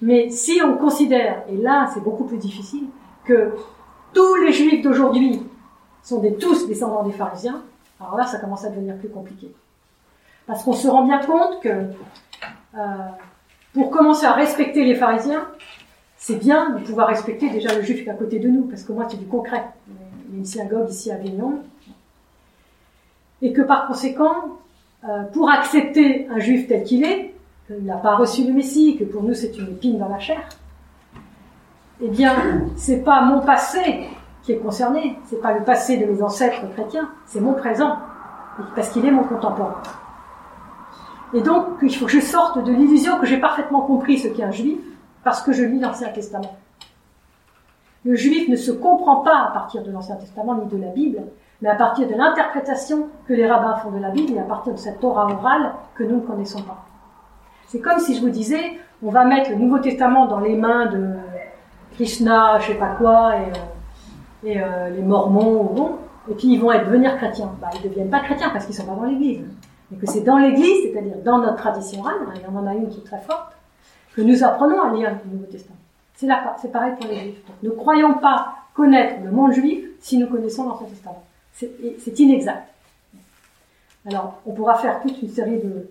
mais si on considère, et là c'est beaucoup plus difficile, que tous les juifs d'aujourd'hui sont des, tous descendants des pharisiens, alors là ça commence à devenir plus compliqué. Parce qu'on se rend bien compte que euh, pour commencer à respecter les pharisiens, c'est bien de pouvoir respecter déjà le juif à côté de nous, parce que moi c'est du concret. Il y a une synagogue ici à Avignon. Et que par conséquent, euh, pour accepter un juif tel qu'il est, qu'il n'a pas reçu le Messie, que pour nous c'est une épine dans la chair, eh bien, c'est pas mon passé qui est concerné, c'est pas le passé de mes ancêtres chrétiens, c'est mon présent, parce qu'il est mon contemporain. Et donc, il faut que je sorte de l'illusion que j'ai parfaitement compris ce qu'est un juif, parce que je lis l'Ancien Testament. Le juif ne se comprend pas à partir de l'Ancien Testament ni de la Bible, mais à partir de l'interprétation que les rabbins font de la Bible et à partir de cette Torah orale que nous ne connaissons pas. C'est comme si je vous disais, on va mettre le Nouveau Testament dans les mains de Krishna, je sais pas quoi, et, euh, euh, les Mormons, et puis ils vont être, devenir chrétiens. Bah, ils ne deviennent pas chrétiens parce qu'ils sont pas dans l'Église. Mais que c'est dans l'Église, c'est-à-dire dans notre tradition orale, il y en a une qui est très forte, que nous apprenons à lire le Nouveau Testament. C'est c'est pareil pour les Juifs. Donc, ne croyons pas connaître le monde juif si nous connaissons l'Ancien Testament. C'est inexact. Alors, on pourra faire toute une série de,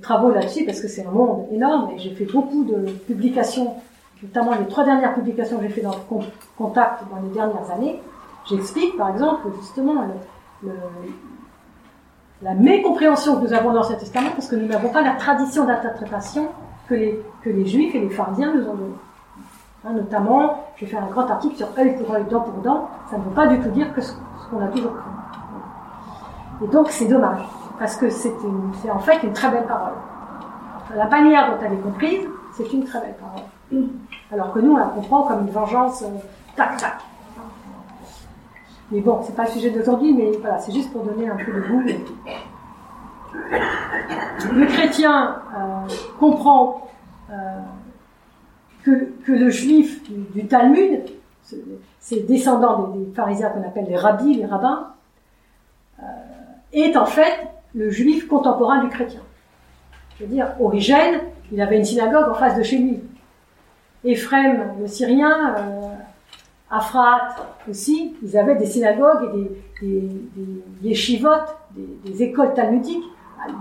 travaux là-dessus parce que c'est un monde énorme et j'ai fait beaucoup de publications notamment les trois dernières publications que j'ai fait dans le contact dans les dernières années, j'explique par exemple justement la mécompréhension que nous avons dans l'Ancien Testament parce que nous n'avons pas la tradition d'interprétation que les, que les Juifs et les Pharisiens nous ont donnée. Hein, notamment, j'ai fait un grand article sur œil pour œil, dent pour dent, ça ne veut pas du tout dire que ce, qu'on a toujours cru. Et donc c'est dommage, parce que c'est en fait une très belle parole. La manière dont elle est comprise, c'est une très belle parole. Alors que nous, on la comprend comme une vengeance euh, tac tac. Mais bon, c'est pas le sujet d'aujourd'hui, mais voilà, c'est juste pour donner un peu de goût. Le chrétien euh, comprend euh, que, le juif du, Talmud, ces descendants des, pharisiens qu'on appelle les rabbis, les rabbins, est en fait le juif contemporain du chrétien. Je veux dire, Origène, il avait une synagogue en face de chez lui. Ephrem, le Syrien, euh, Afrat aussi, ils avaient des synagogues et des, des, des yeshivotes, des, écoles talmudiques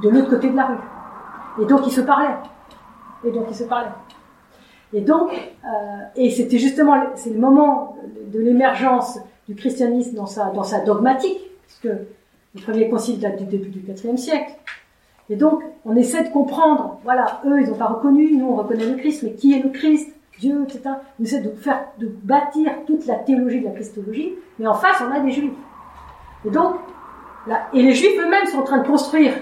de l'autre côté de la rue. Et donc ils se parlaient. Et donc ils se parlaient. Et donc, euh, et c'était justement, c'est le moment de l'émergence du christianisme dans sa, dans sa dogmatique, puisque le premier concile date du début du IVe siècle. Et donc, on essaie de comprendre, voilà, eux, ils n'ont pas reconnu, nous, on reconnaît le Christ, mais qui est le Christ? Dieu, etc. On essaie de faire, de bâtir toute la théologie de la christologie, mais en face, on a des juifs. Et donc, là, et les juifs eux-mêmes sont en train de construire,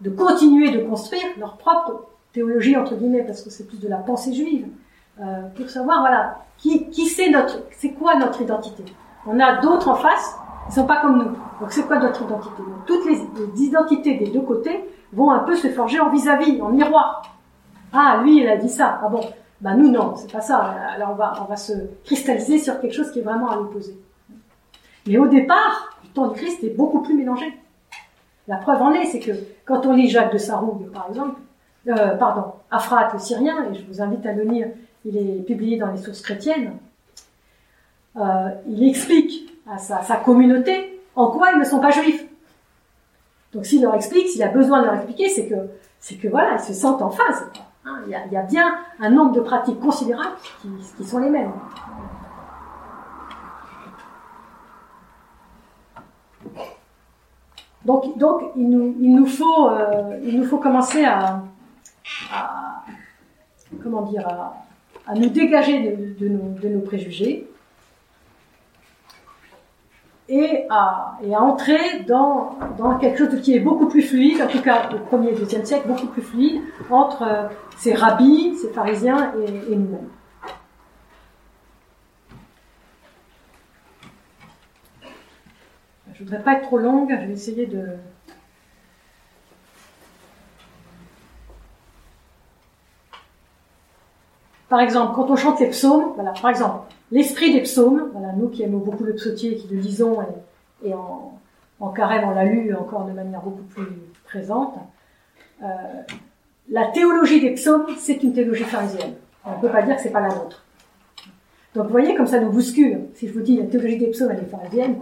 de continuer de construire leur propre théologie, entre guillemets, parce que c'est plus de la pensée juive, euh, pour savoir, voilà, qui, qui c'est notre, c'est quoi notre identité. On a d'autres en face, ils sont pas comme nous. Donc c'est quoi notre identité? Donc, Toutes les, les, identités des deux côtés vont un peu se forger en vis-à-vis, en miroir. Ah, lui, il a dit ça. Ah bon, ben nous non, c'est pas ça. Alors on va, on va se cristalliser sur quelque chose qui est vraiment à l'opposé. Mais au départ, le temps de Christ est beaucoup plus mélangé. La preuve en est, c'est que quand on lit Jacques de Sarougue, par exemple, euh, pardon, Afrat le Syrien, et je vous invite à le lire, il est publié dans les sources chrétiennes, euh, il explique à sa, sa, communauté en quoi ils ne sont pas juifs. Donc s'il leur explique, s'il a besoin de leur expliquer, c'est que, c'est que voilà, ils se sentent en phase. Hein, il, y a, bien un nombre de pratiques considérables qui, sont les mêmes. Donc, euh, il nous faut commencer à, comment dire, à, nous dégager de nos préjugés et à, entrer dans, dans quelque chose qui est beaucoup plus fluide, en tout cas au 1er et 2e siècle, beaucoup plus fluide entre euh, ces rabbis, ces pharisiens et, et nous-mêmes. Je voudrais pas être trop longue, je vais essayer de, Par exemple, quand on chante les psaumes, voilà, par exemple, l'esprit des psaumes, voilà, nous qui aimons beaucoup le psautier, qui le lisons et, en, carême on l'a lu encore de manière beaucoup plus présente, euh, la théologie des psaumes, c'est une théologie pharisienne. On ne peut pas dire que c'est pas la nôtre. Donc vous voyez comme ça nous bouscule. Si je vous dis la théologie des psaumes elle est pharisienne,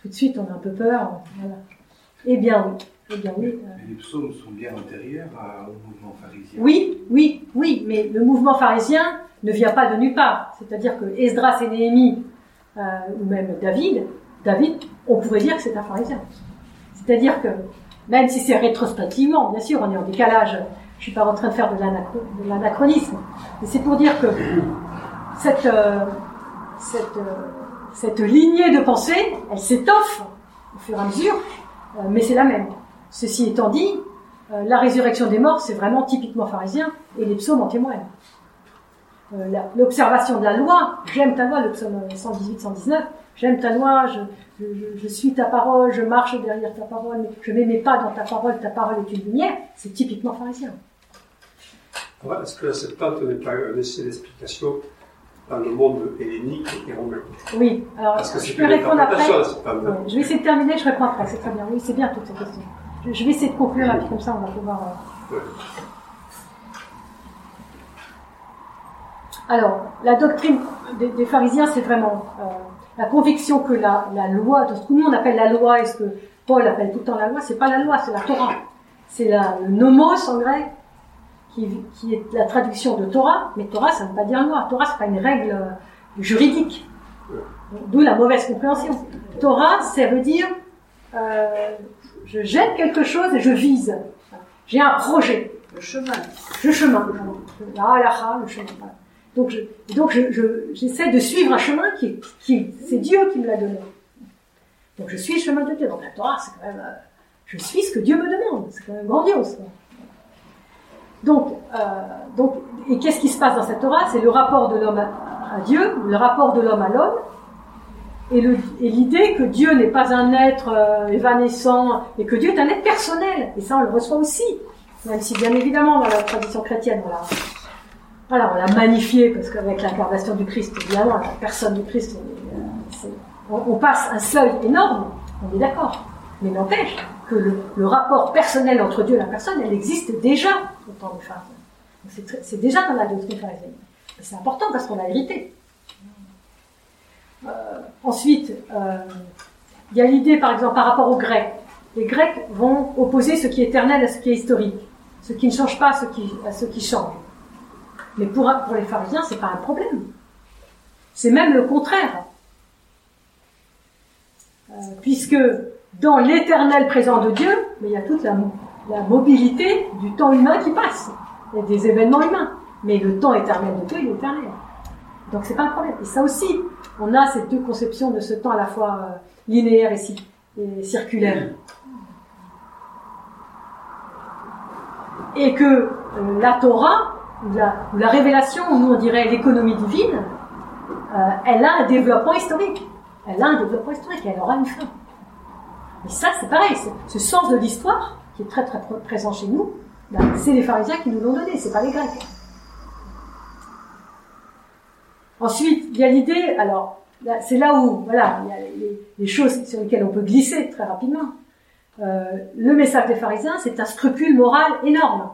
tout de suite on a un peu peur. Eh bien oui. Eh bien oui. euh, Mais les psaumes sont bien antérieurs à- au mouvement pharisien. Oui, oui, oui, mais le mouvement pharisien ne vient pas de nulle part. C'est-à-dire que Esdras et Néhémie, euh, ou même David, David, on pourrait dire que c'est un pharisien. C'est-à-dire que, même si c'est rétrospectivement, bien sûr, on est en décalage, je suis pas en train de faire de l'anachro- de l'anachronisme, mais c'est pour dire que cette, euh, cette, euh, cette lignée de pensée, elle s'étoffe au fur et à mesure, mais c'est la même. Ceci étant dit, euh, la résurrection des morts, c'est vraiment typiquement pharisien, et les psaumes en témoignent. Euh, L'observation de la loi, j'aime ta loi, le psaume 118-119, j'aime ta loi, je, je, je- je suis ta parole, je marche derrière ta parole, mais je mets mes pas dans ta parole, ta parole est une lumière, c'est typiquement pharisien. Est-ce que la Septante n'est pas un essai d'explication dans le monde hellénique et romain Oui, alors Parce que je peux répondre après. Ouais, je vais essayer de terminer, je réponds après, c'est très bien. Oui, c'est bien toutes ces questions. Je, vais essayer de conclure, et puis comme ça on va pouvoir... euh. Alors, la doctrine des, pharisiens, c'est vraiment euh, la conviction que la, loi, de ce que nous on appelle la loi, et ce que Paul appelle tout le temps la loi, c'est pas la loi, c'est la Torah. C'est le nomos en grec, qui, est la traduction de Torah, mais Torah, ça ne veut pas dire loi. Torah, c'est pas une règle euh, juridique. D'où la mauvaise compréhension. Torah, ça veut dire, je jette quelque chose et je vise. J'ai un projet. Le chemin. Je chemin. La halakha, le chemin. Donc, je, donc je, je- j'essaie de suivre un chemin qui, qui c'est Dieu qui me l'a donné. Donc je suis le chemin de Dieu. Donc la Torah, c'est quand même, euh, je suis ce que Dieu me demande. C'est quand même grandiose. Donc, euh, donc, et qu'est-ce qui se passe dans cette Torah? C'est le rapport de l'homme à, à Dieu, le rapport de l'homme à l'homme, et, l'idée que Dieu n'est pas un être euh, évanescent, et que Dieu est un être personnel. Et ça, on le reçoit aussi, même si bien évidemment dans la tradition chrétienne, voilà, voilà, on l'a magnifié parce qu'avec l'incarnation du Christ, évidemment, la personne du Christ, on, euh, on- on passe un seuil énorme, on est d'accord. Mais n'empêche que le, le rapport personnel entre Dieu et la personne, elle existe déjà au temps des pharisiens. C'est, déjà dans la doctrine pharisienne. C'est important parce qu'on a hérité. Euh, ensuite, euh, il y a l'idée, par exemple, par rapport aux Grecs. Les Grecs vont opposer ce qui est éternel à ce qui est historique, ce qui ne change pas à ce qui, change. Mais pour, les pharisiens, c'est pas un problème. C'est même le contraire. Euh, puisque dans l'éternel présent de Dieu, il y a toute la, mobilité du temps humain qui passe, et des événements humains. Mais le temps éternel de Dieu, est éternel. Donc c'est pas un problème. Et ça aussi, on a ces deux conceptions de ce temps à la fois euh, linéaire et, ci- et circulaire. Et que euh, la Torah, ou la, la révélation, ou nous on dirait l'économie divine, euh, elle a un développement historique. Elle a un développement historique elle aura une fin. Et ça, c'est pareil, ce sens de l'histoire, qui est très très pr- présent chez nous, ben, c'est les pharisiens qui nous l'ont donné, c'est pas les Grecs. Ensuite, il y a l'idée, alors, c'est là où, voilà, il y a les, les choses sur lesquelles on peut glisser très rapidement. Euh, le message des pharisiens, c'est un scrupule moral énorme.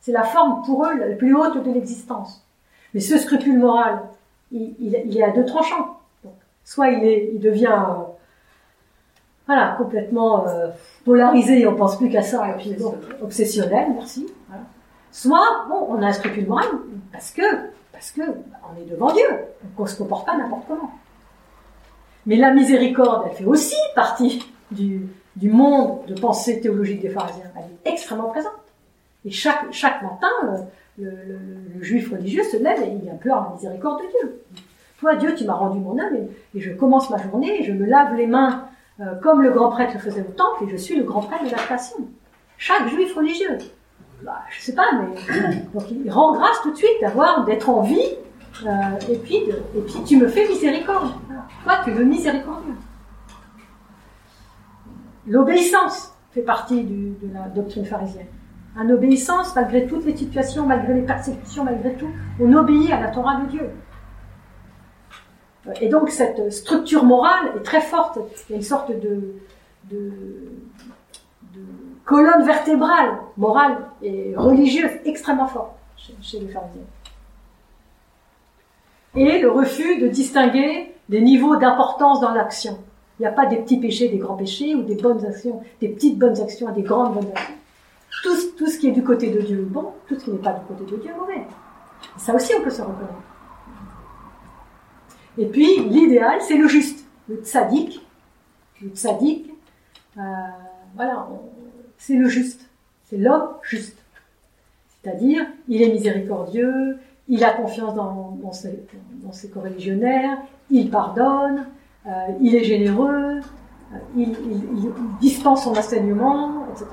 C'est la forme pour eux la plus haute de l'existence. Mais ce scrupule moral, il, il, il est à deux tranchants. Donc, soit il, est, il devient euh, voilà, complètement euh, polarisé et on pense plus qu'à ça, et puis bon, obsessionnel, merci. voilà. Soit, bon, on a un scrupule moral parce que, parce que on est devant Dieu, donc on se comporte pas n'importe comment. Mais la miséricorde, elle fait aussi partie du, du monde de pensée théologique des pharisiens. Elle est extrêmement présente. Et chaque, chaque matin, le, juif religieux se lève et il implore la miséricorde de Dieu. Toi, Dieu, tu m'as rendu mon âme et, et je commence ma journée et je me lave les mains euh, comme le grand prêtre le faisait au temple et je suis le grand prêtre de la création. Chaque juif religieux. Bah, je sais pas, mais donc il rend grâce tout de suite d'avoir, d'être en vie euh, et puis tu me fais miséricorde. Toi, tu veux miséricordieux. L'obéissance fait partie de la doctrine pharisienne. En obéissance, malgré toutes les situations, malgré les persécutions, malgré tout, on obéit à la Torah de Dieu. Et donc cette structure morale est très forte. Il y a une sorte de colonne vertébrale morale et religieuse extrêmement forte chez, chez les pharisiens. Et le refus de distinguer des niveaux d'importance dans l'action. Il n'y a pas des petits péchés, des grands péchés, ou des bonnes actions, des petites bonnes actions et des grandes bonnes actions. Tout, ce qui est du côté de Dieu est bon, tout ce qui n'est pas du côté de Dieu est mauvais. Ça aussi, on peut se reconnaître. Et puis, l'idéal, c'est le juste, le tzaddik. Le tzaddik, euh, voilà, c'est le juste. C'est l'homme juste. C'est-à-dire, il est miséricordieux, il a confiance dans, ses, dans il pardonne, euh, il est généreux, euh, il, dispense son enseignement, etc.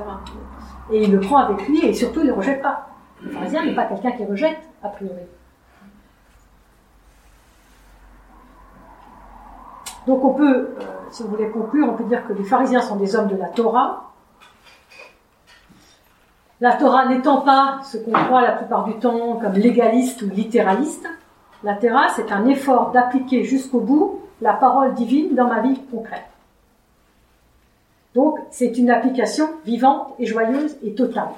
Et il le prend avec lui et surtout il ne le rejette pas. Le pharisien n'est pas quelqu'un qui rejette, a priori. Donc on peut, euh, si vous voulez conclure, on peut dire que les pharisiens sont des hommes de la Torah. La Torah n'étant pas ce qu'on croit la plupart du temps comme légaliste ou littéraliste, la Torah c'est un effort d'appliquer jusqu'au bout la parole divine dans ma vie concrète. Donc c'est une application vivante et joyeuse et totale.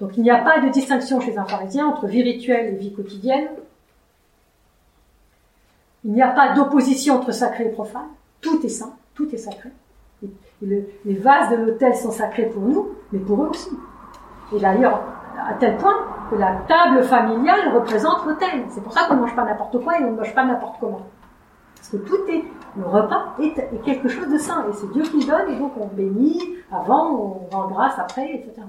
Donc il n'y a pas de distinction chez un pharisien entre vie rituelle et vie quotidienne, il n'y a pas d'opposition entre sacré et profane. Tout est saint, tout est sacré. Les vases de l'autel sont sacrés pour nous, mais pour eux aussi. Et d'ailleurs, à tel point que la table familiale représente l'autel. C'est pour ça qu'on ne mange pas n'importe quoi et on ne mange pas n'importe comment. Parce que tout est, le repas est, quelque chose de saint. Et c'est Dieu qui donne, et donc on bénit avant, on rend grâce après, etc.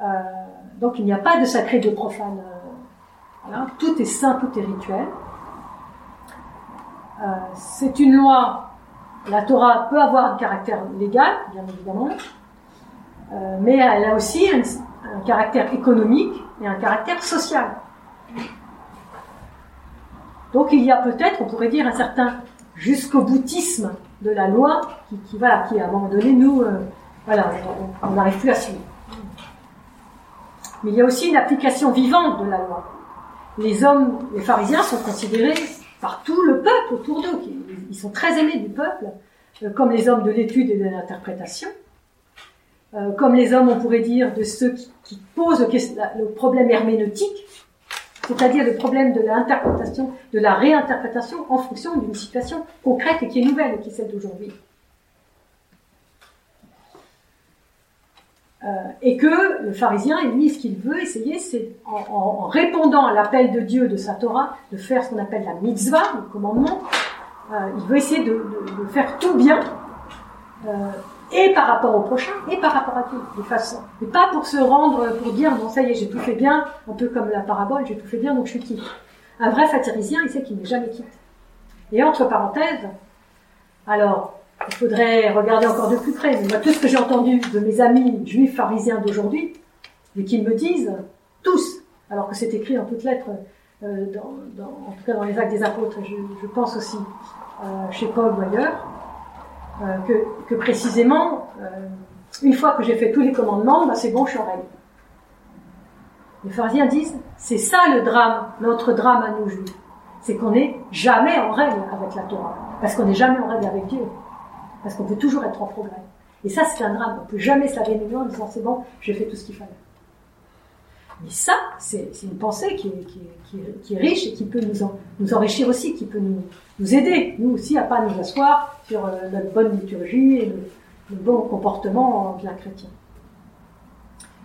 Euh, donc il n'y a pas de sacré de profane tout est saint, tout est rituel. Euh, c'est une loi, la Torah peut avoir un caractère légal, bien évidemment, euh, mais elle a aussi un, caractère économique et un caractère social. Donc il y a peut-être, on pourrait dire, un certain jusqu'au boutisme de la loi qui, qui, qui à un moment donné, nous, euh, voilà, on n'arrive plus à suivre. Mais il y a aussi une application vivante de la loi les hommes, les pharisiens sont considérés par tout le peuple autour d'eux. Ils sont très aimés du peuple, euh, comme les hommes de l'étude et de l'interprétation, euh, comme les hommes, on pourrait dire, de ceux qui, posent le problème herméneutique, c'est-à-dire le problème de l'interprétation, de la réinterprétation en fonction d'une situation concrète et qui est nouvelle qui est celle d'aujourd'hui. Euh, et que le pharisien, lui, ce qu'il veut essayer, c'est en, répondant à l'appel de Dieu de sa Torah, de faire ce qu'on appelle la mitzvah, le commandement. Euh, il veut essayer de, faire tout bien, euh, et par rapport au prochain, et par rapport à Dieu, de façon. Et pas pour se rendre, pour dire, bon, ça y est, j'ai tout fait bien, un peu comme la parabole, j'ai tout fait bien, donc je suis quitte. Un vrai pharisien, il sait qu'il n'est jamais quitte. Et entre parenthèses, alors, il faudrait regarder encore de plus près. Tout ce que j'ai entendu de mes amis juifs pharisiens d'aujourd'hui, et qu'ils me disent, tous, alors que c'est écrit dans toutes lettres, euh, en tout cas dans les actes des apôtres, je, pense aussi euh, chez Paul ou ailleurs, euh, que, précisément, une fois que j'ai fait tous les commandements, bah, c'est bon, je suis en règle. Les pharisiens disent, c'est ça le drame, notre drame à nous juifs. C'est qu'on n'est jamais en règle avec la Torah. Parce qu'on n'est jamais en règle avec Dieu parce qu'on peut toujours être en progrès. Et ça, c'est un drame. On ne peut jamais se en disant c'est bon, j'ai fait tout ce qu'il fallait. Mais ça, c'est une pensée qui est, riche et qui peut nous, enrichir aussi, qui peut nous, aider, nous aussi, à pas nous asseoir sur euh, notre bonne liturgie et le, bon comportement bien chrétien.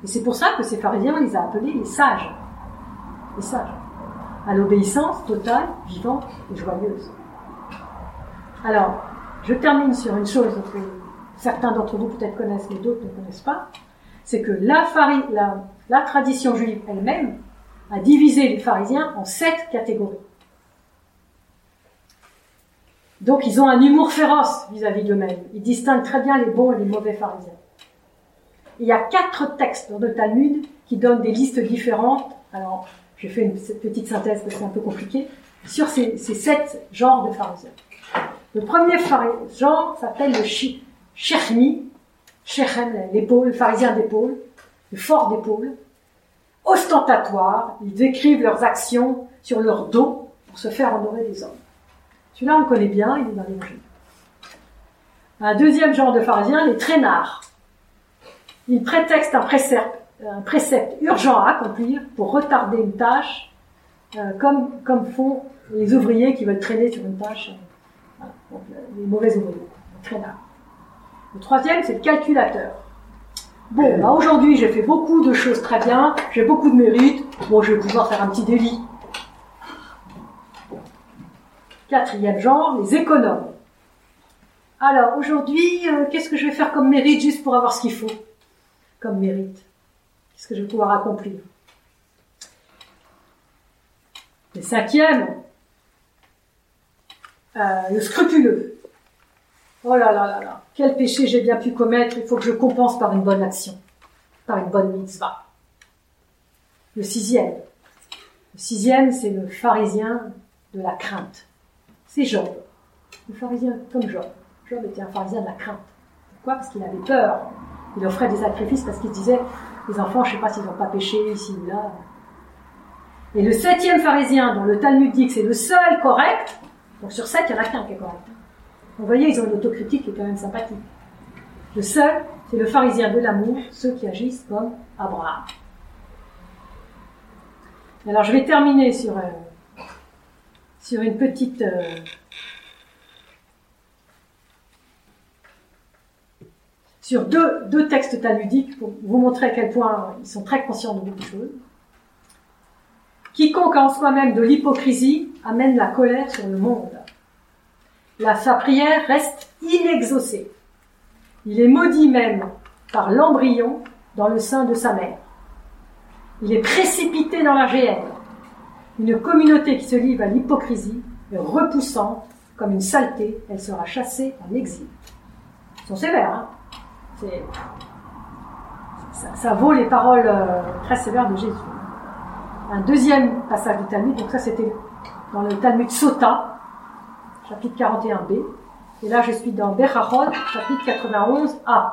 Et c'est pour ça que ces pharisiens, on les a appelés les sages. Les sages. À l'obéissance totale, vivante et joyeuse. Alors, je termine sur une chose que certains d'entre vous peut-être connaissent, mais d'autres ne connaissent pas. C'est que la, tradition juive elle-même a divisé les pharisiens en sept catégories. Donc ils ont un humour féroce vis-à-vis d'eux-mêmes. Ils distinguent très bien les bons et les mauvais pharisiens. Il y a quatre textes dans le Talmud qui donnent des listes différentes. Alors, j'ai fait une petite synthèse parce que c'est un peu compliqué. Sur ces sept genres de pharisiens. Le premier genre s'appelle le Shechmi, Shechem, l'épaule, pharisien d'épaule, le fort d'épaule. Ostentatoire, ils décrivent leurs actions sur leur dos pour se faire honorer des hommes. Celui-là, on connaît bien, il est dans l'évangile. Un deuxième genre de pharisiens, les traînards. Ils prétextent un précepte, urgent à accomplir pour retarder une tâche euh, comme font les ouvriers qui veulent traîner sur une tâche. Donc, les mauvais ouvriers, les traînards. Le troisième, c'est le calculateur. Bon, bah aujourd'hui, j'ai fait beaucoup de choses très bien, j'ai beaucoup de mérite, bon, je vais pouvoir faire un petit délit. Quatrième genre, les économes. Alors, aujourd'hui, euh, qu'est-ce que je vais faire comme mérite juste pour avoir ce qu'il faut comme mérite? Qu'est-ce que je vais pouvoir accomplir? Le cinquième, euh, le scrupuleux. Oh là là là là, quel péché j'ai bien pu commettre, il faut que je compense par une bonne action, par une bonne mitzvah. Le sixième, le sixième, c'est le pharisien de la crainte. C'est Job. Le pharisien comme Job. Job était un pharisien de la crainte. Pourquoi? Parce qu'il avait peur. Il offrait des sacrifices parce qu'il disait, les enfants, je ne sais pas s'ils n'ont pas péché ici ou là. Et le septième pharisien, dont le Talmud dit que c'est le seul correct, donc sur sept, il y en a qu'un qui est correct. Vous voyez, ils ont une autocritique qui est quand même sympathique. Le seul, c'est le pharisien de l'amour, ceux qui agissent comme Abraham. Alors je vais terminer sur, euh, une petite... Euh, sur deux, deux textes talmudiques pour vous montrer à quel point ils sont très conscients de beaucoup de choses. Quiconque en soi-même de l'hypocrisie amène la colère sur le monde. La, sa prière reste inexaucée. Il est maudit même par l'embryon dans le sein de sa mère. Il est précipité dans la géhenne. Une communauté qui se livre à l'hypocrisie est repoussante comme une saleté, elle sera chassée en exil. Ils sont sévères, hein ça, ça, vaut les paroles euh, très sévères de Jésus. Un deuxième passage du Talmud, donc ça c'était dans le Talmud Sota, chapitre 41b. Et là je suis dans Berachot, chapitre 91a.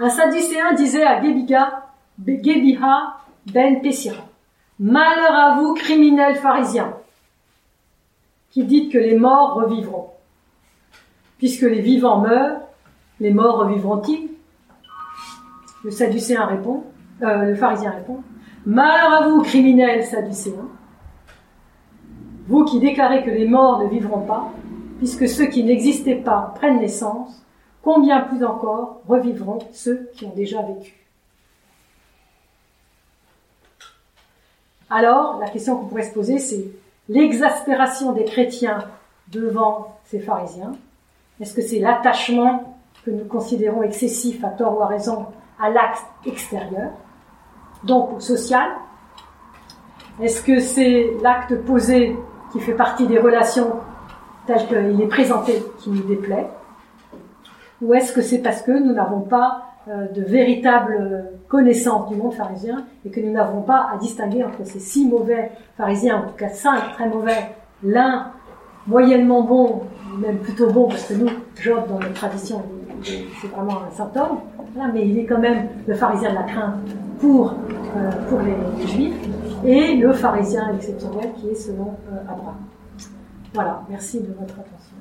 Un sadducéen disait à Gebiga, Gebiha ben Pessira, Malheur à vous, criminels pharisiens, qui dites que les morts revivront. Puisque les vivants meurent, les morts revivront-ils? Le sadducéen répond, euh, le pharisien répond, Malheur à vous, criminels sadducéens, vous qui déclarez que les morts ne vivront pas, puisque ceux qui n'existaient pas prennent naissance, combien plus encore revivront ceux qui ont déjà vécu? Alors, la question qu'on pourrait se poser, c'est l'exaspération des chrétiens devant ces pharisiens. Est-ce que c'est l'attachement que nous considérons excessif à tort ou à raison à l'acte extérieur, donc social Est-ce que c'est l'acte posé qui fait partie des relations tel qu'il est présenté qui nous déplaît. Ou est-ce que c'est parce que nous n'avons pas euh, de véritable connaissance du monde pharisien et que nous n'avons pas à distinguer entre ces six mauvais pharisiens, en tout cas cinq très mauvais, l'un moyennement bon, même plutôt bon, parce que nous, Job, dans notre tradition, c'est vraiment un symptôme, mais il est quand même le pharisien de la crainte pour, euh, pour les, juifs, et le pharisien exceptionnel qui est selon euh, Abraham. Voilà, merci de votre attention.